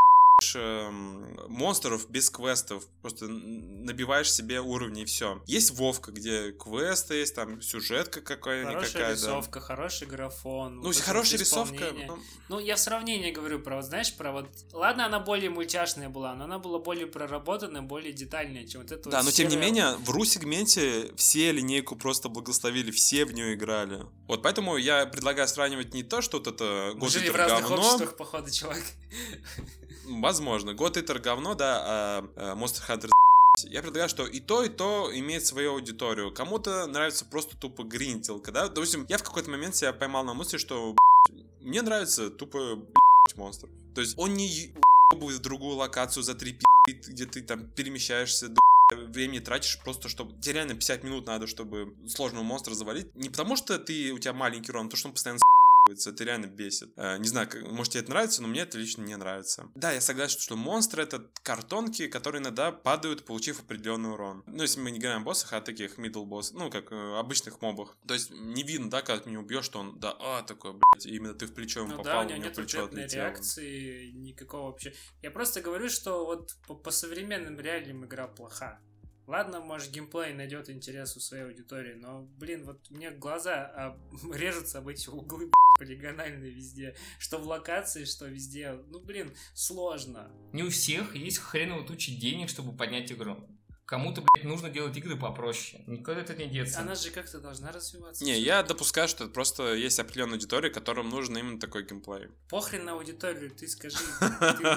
монстров без квестов. Просто набиваешь себе уровни и все. Есть Вовка, где квесты есть, там сюжетка Хорошая какая-то. рисовка, хороший графон. Ну, вот хорошая рисовка. ну, Ну, я в сравнении говорю про, вот знаешь, про вот... Ладно, она более мультяшная была, но она была более проработанная, более детальная, чем вот это Да, вот но тем не менее, в ру-сегменте все линейку просто благословили, все в нее играли. Вот поэтому я предлагаю сравнивать не то, что вот это Мы жили в разных говно, обществах, походу, чувак. *laughs* возможно, God Eater говно, да, а, а Monster Hunter я предлагаю, что и то, и то имеет свою аудиторию. Кому-то нравится просто тупо гринтилка, да? Допустим, я в какой-то момент себя поймал на мысли, что «Б***ь, мне нравится тупо монстр. То есть он не ебывает в другую локацию за три где ты там перемещаешься до времени тратишь просто, чтобы... Тебе реально 50 минут надо, чтобы сложного монстра завалить. Не потому, что ты, у тебя маленький урон, а потому что он постоянно это реально бесит. Э, не знаю, может тебе это нравится, но мне это лично не нравится. Да, я согласен, что монстры это картонки, которые иногда падают, получив определенный урон. Ну, если мы не говорим о боссах, а таких middle босс, ну, как э, обычных мобах. То есть не видно, да, когда ты не убьешь, что он, да, а, такой, блядь, именно ты в плечо ему Ну попал, да, у него нет плечо отлетело. реакции, никакого вообще. Я просто говорю, что вот по, по современным реалиям игра плоха. Ладно, может, геймплей найдет интерес у своей аудитории, но, блин, вот мне глаза а, *laughs* режутся об эти углы *laughs* полигональные везде. Что в локации, что везде. Ну, блин, сложно. Не у всех есть хреново тучи денег, чтобы поднять игру. Кому-то, блядь, нужно делать игры попроще. Никуда это не деться. Она же как-то должна развиваться. Не, я допускаю, что просто есть определенная аудитория, которым нужен именно такой геймплей. Похрен на аудиторию, ты скажи, *laughs*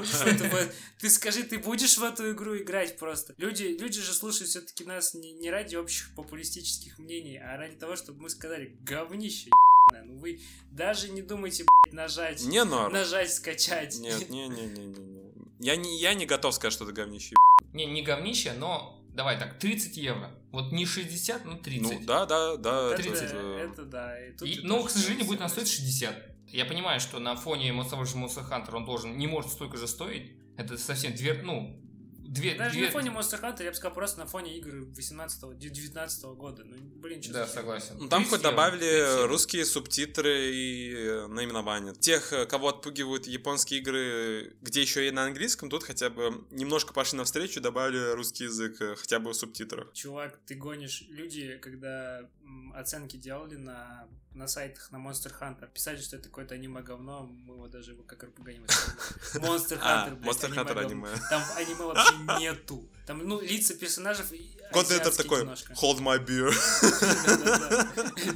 ты скажи, ты будешь в эту игру играть просто. Люди, люди же слушают все-таки нас не, ради общих популистических мнений, а ради того, чтобы мы сказали, говнище, ебаное». ну вы даже не думайте, блядь, нажать, Не норм. нажать, скачать. Нет, не, не, не, не, не. Я не, я не готов сказать, что это говнище. Не, не говнище, но давай так, 30 евро. Вот не 60, но 30. Ну, да, да, да. это, это, 30. э, это да. И тут И- но, тоже к сожалению, будет она стоить 60. Я понимаю, что на фоне того же Monster Hunter он должен, не может столько же стоить. Это совсем две, ну, две, Даже две... на фоне Monster Hunter, я бы сказал, просто на фоне игр 18-19 года. Ну, блин, что Да, согласен. Ну, там 30 хоть евро, 30 добавили русские субтитры и э, наименования. Тех, э, кого отпугивают японские игры, где еще и на английском, тут хотя бы немножко пошли навстречу, добавили русский язык, э, хотя бы в субтитрах. Чувак, ты гонишь. Люди, когда оценки делали на, на сайтах, на Monster Hunter. Писали, что это какое-то аниме-говно, мы его даже его как РПГ не. *laughs* Monster А, Hunter, блядь, Monster Hunter аниме. Там аниме вообще нету. Там, ну, лица персонажей азиатские такой, hold my beer.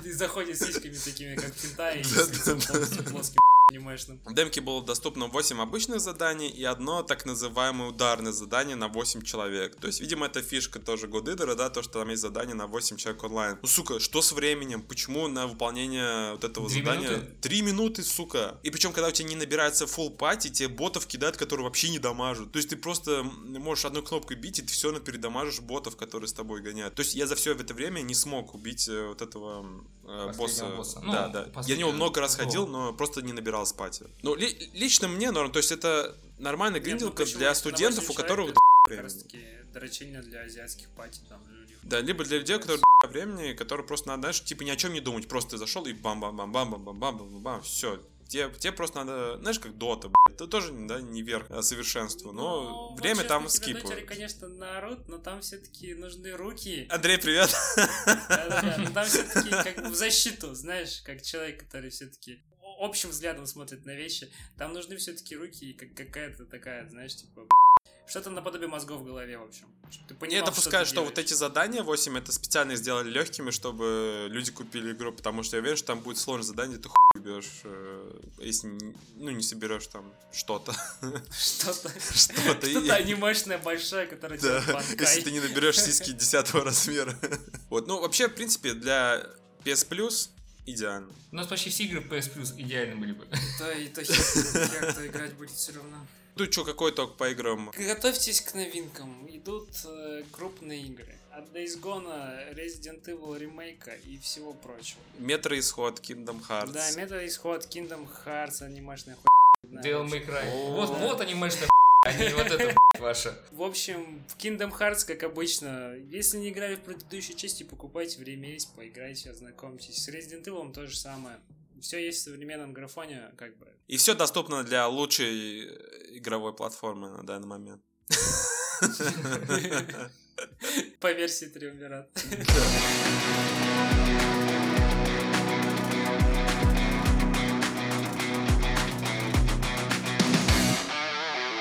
*laughs* Заходит с сиськами такими, как Да, с лицом плоским анимешным. В демке было доступно 8 обычных заданий и одно так называемое ударное задание на 8 человек. То есть, видимо, это фишка тоже Годидера, да, то, что там есть задание на 8 человек онлайн. Ну, сука, что с временем? Почему на выполнение вот этого Три задания... минуты? 3 минуты, сука. И причем, когда у тебя не набирается full пати, тебе ботов кидают, которые вообще не дамажат. То есть, ты просто можешь одной кнопкой бить, и ты все равно передамажишь ботов, которые с тобой гоняют. То есть, я за все это время не смог убить э, вот этого э, босса. Босса. Ну, Да, да. Я него много раз ходил, но просто не набирал собирал спать. Ну, ли, лично мне норм, то есть это нормальная ну гринделка ну, для студентов, у которых это, как раз таки дорочильно для азиатских пати там людей. Да, либо для людей, которые времени, которые просто надо, знаешь, типа ни о чем не думать, просто ты зашел и бам-бам-бам-бам-бам-бам-бам-бам, все, Тебе, тебе просто надо, знаешь, как дота, блядь, это тоже да, не верх а совершенству, но ну, время вот там скипает. Конечно, народ, но там все-таки нужны руки. Андрей, привет! Да, да, там все-таки как в защиту, знаешь, как человек, который все-таки общим взглядом смотрит на вещи, там нужны все-таки руки и как какая-то такая, знаешь, типа что-то наподобие мозгов в голове, в общем. Ты понимал, допускаю, ты что вот эти задания 8 это специально сделали легкими, чтобы люди купили игру, потому что я уверен, что там будет сложное задание, ты хуй убьешь, э, если ну, не соберешь там что-то. Что-то, Что-то что-то анимешное большое, которое Да, если ты не наберешь сиськи 10 размера. Вот, ну вообще, в принципе, для PS Plus идеально. У нас почти все игры PS Plus идеальны были бы. *laughs* То и то хер, кто играть будет все равно. Ну что, какой ток по играм? Готовьтесь к новинкам. Идут э, крупные игры. От Days Gone, Resident Evil ремейка и всего прочего. Метро Исход, Kingdom Hearts. Да, мета исход, Kingdom Hearts, анимешная хуйня. Devil May Cry. Вот, вот анимешная а не вот это ваша. В общем, в Kingdom Hearts, как обычно, если не играли в предыдущей части, покупайте, время есть, поиграйте, ознакомьтесь. С Resident Evil то же самое. Все есть в современном графоне, как бы. И все доступно для лучшей э, игровой платформы на данный момент. *laughs* По версии Триумвират.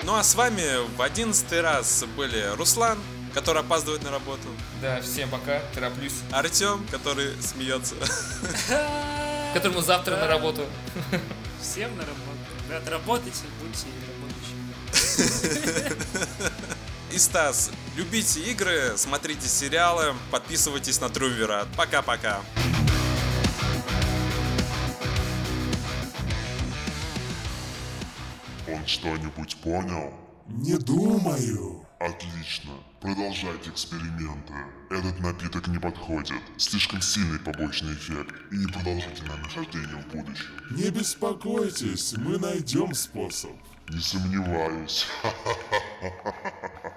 Ну а с вами в одиннадцатый раз были Руслан, который опаздывает на работу, Да, всем пока, тороплюсь. Артем, который смеется, *laughs* Которому завтра на работу. *laughs* Всем на работу. Ребят, работайте, будьте работающими. и Стас. Любите игры, смотрите сериалы, подписывайтесь на Трумвера. Пока-пока. Он что-нибудь понял? Не думаю. Отлично. Продолжайте эксперименты. Этот напиток не подходит. Слишком сильный побочный эффект и непродолжительное нахождение в будущем. Не беспокойтесь, мы найдем способ. Не сомневаюсь. *laughs*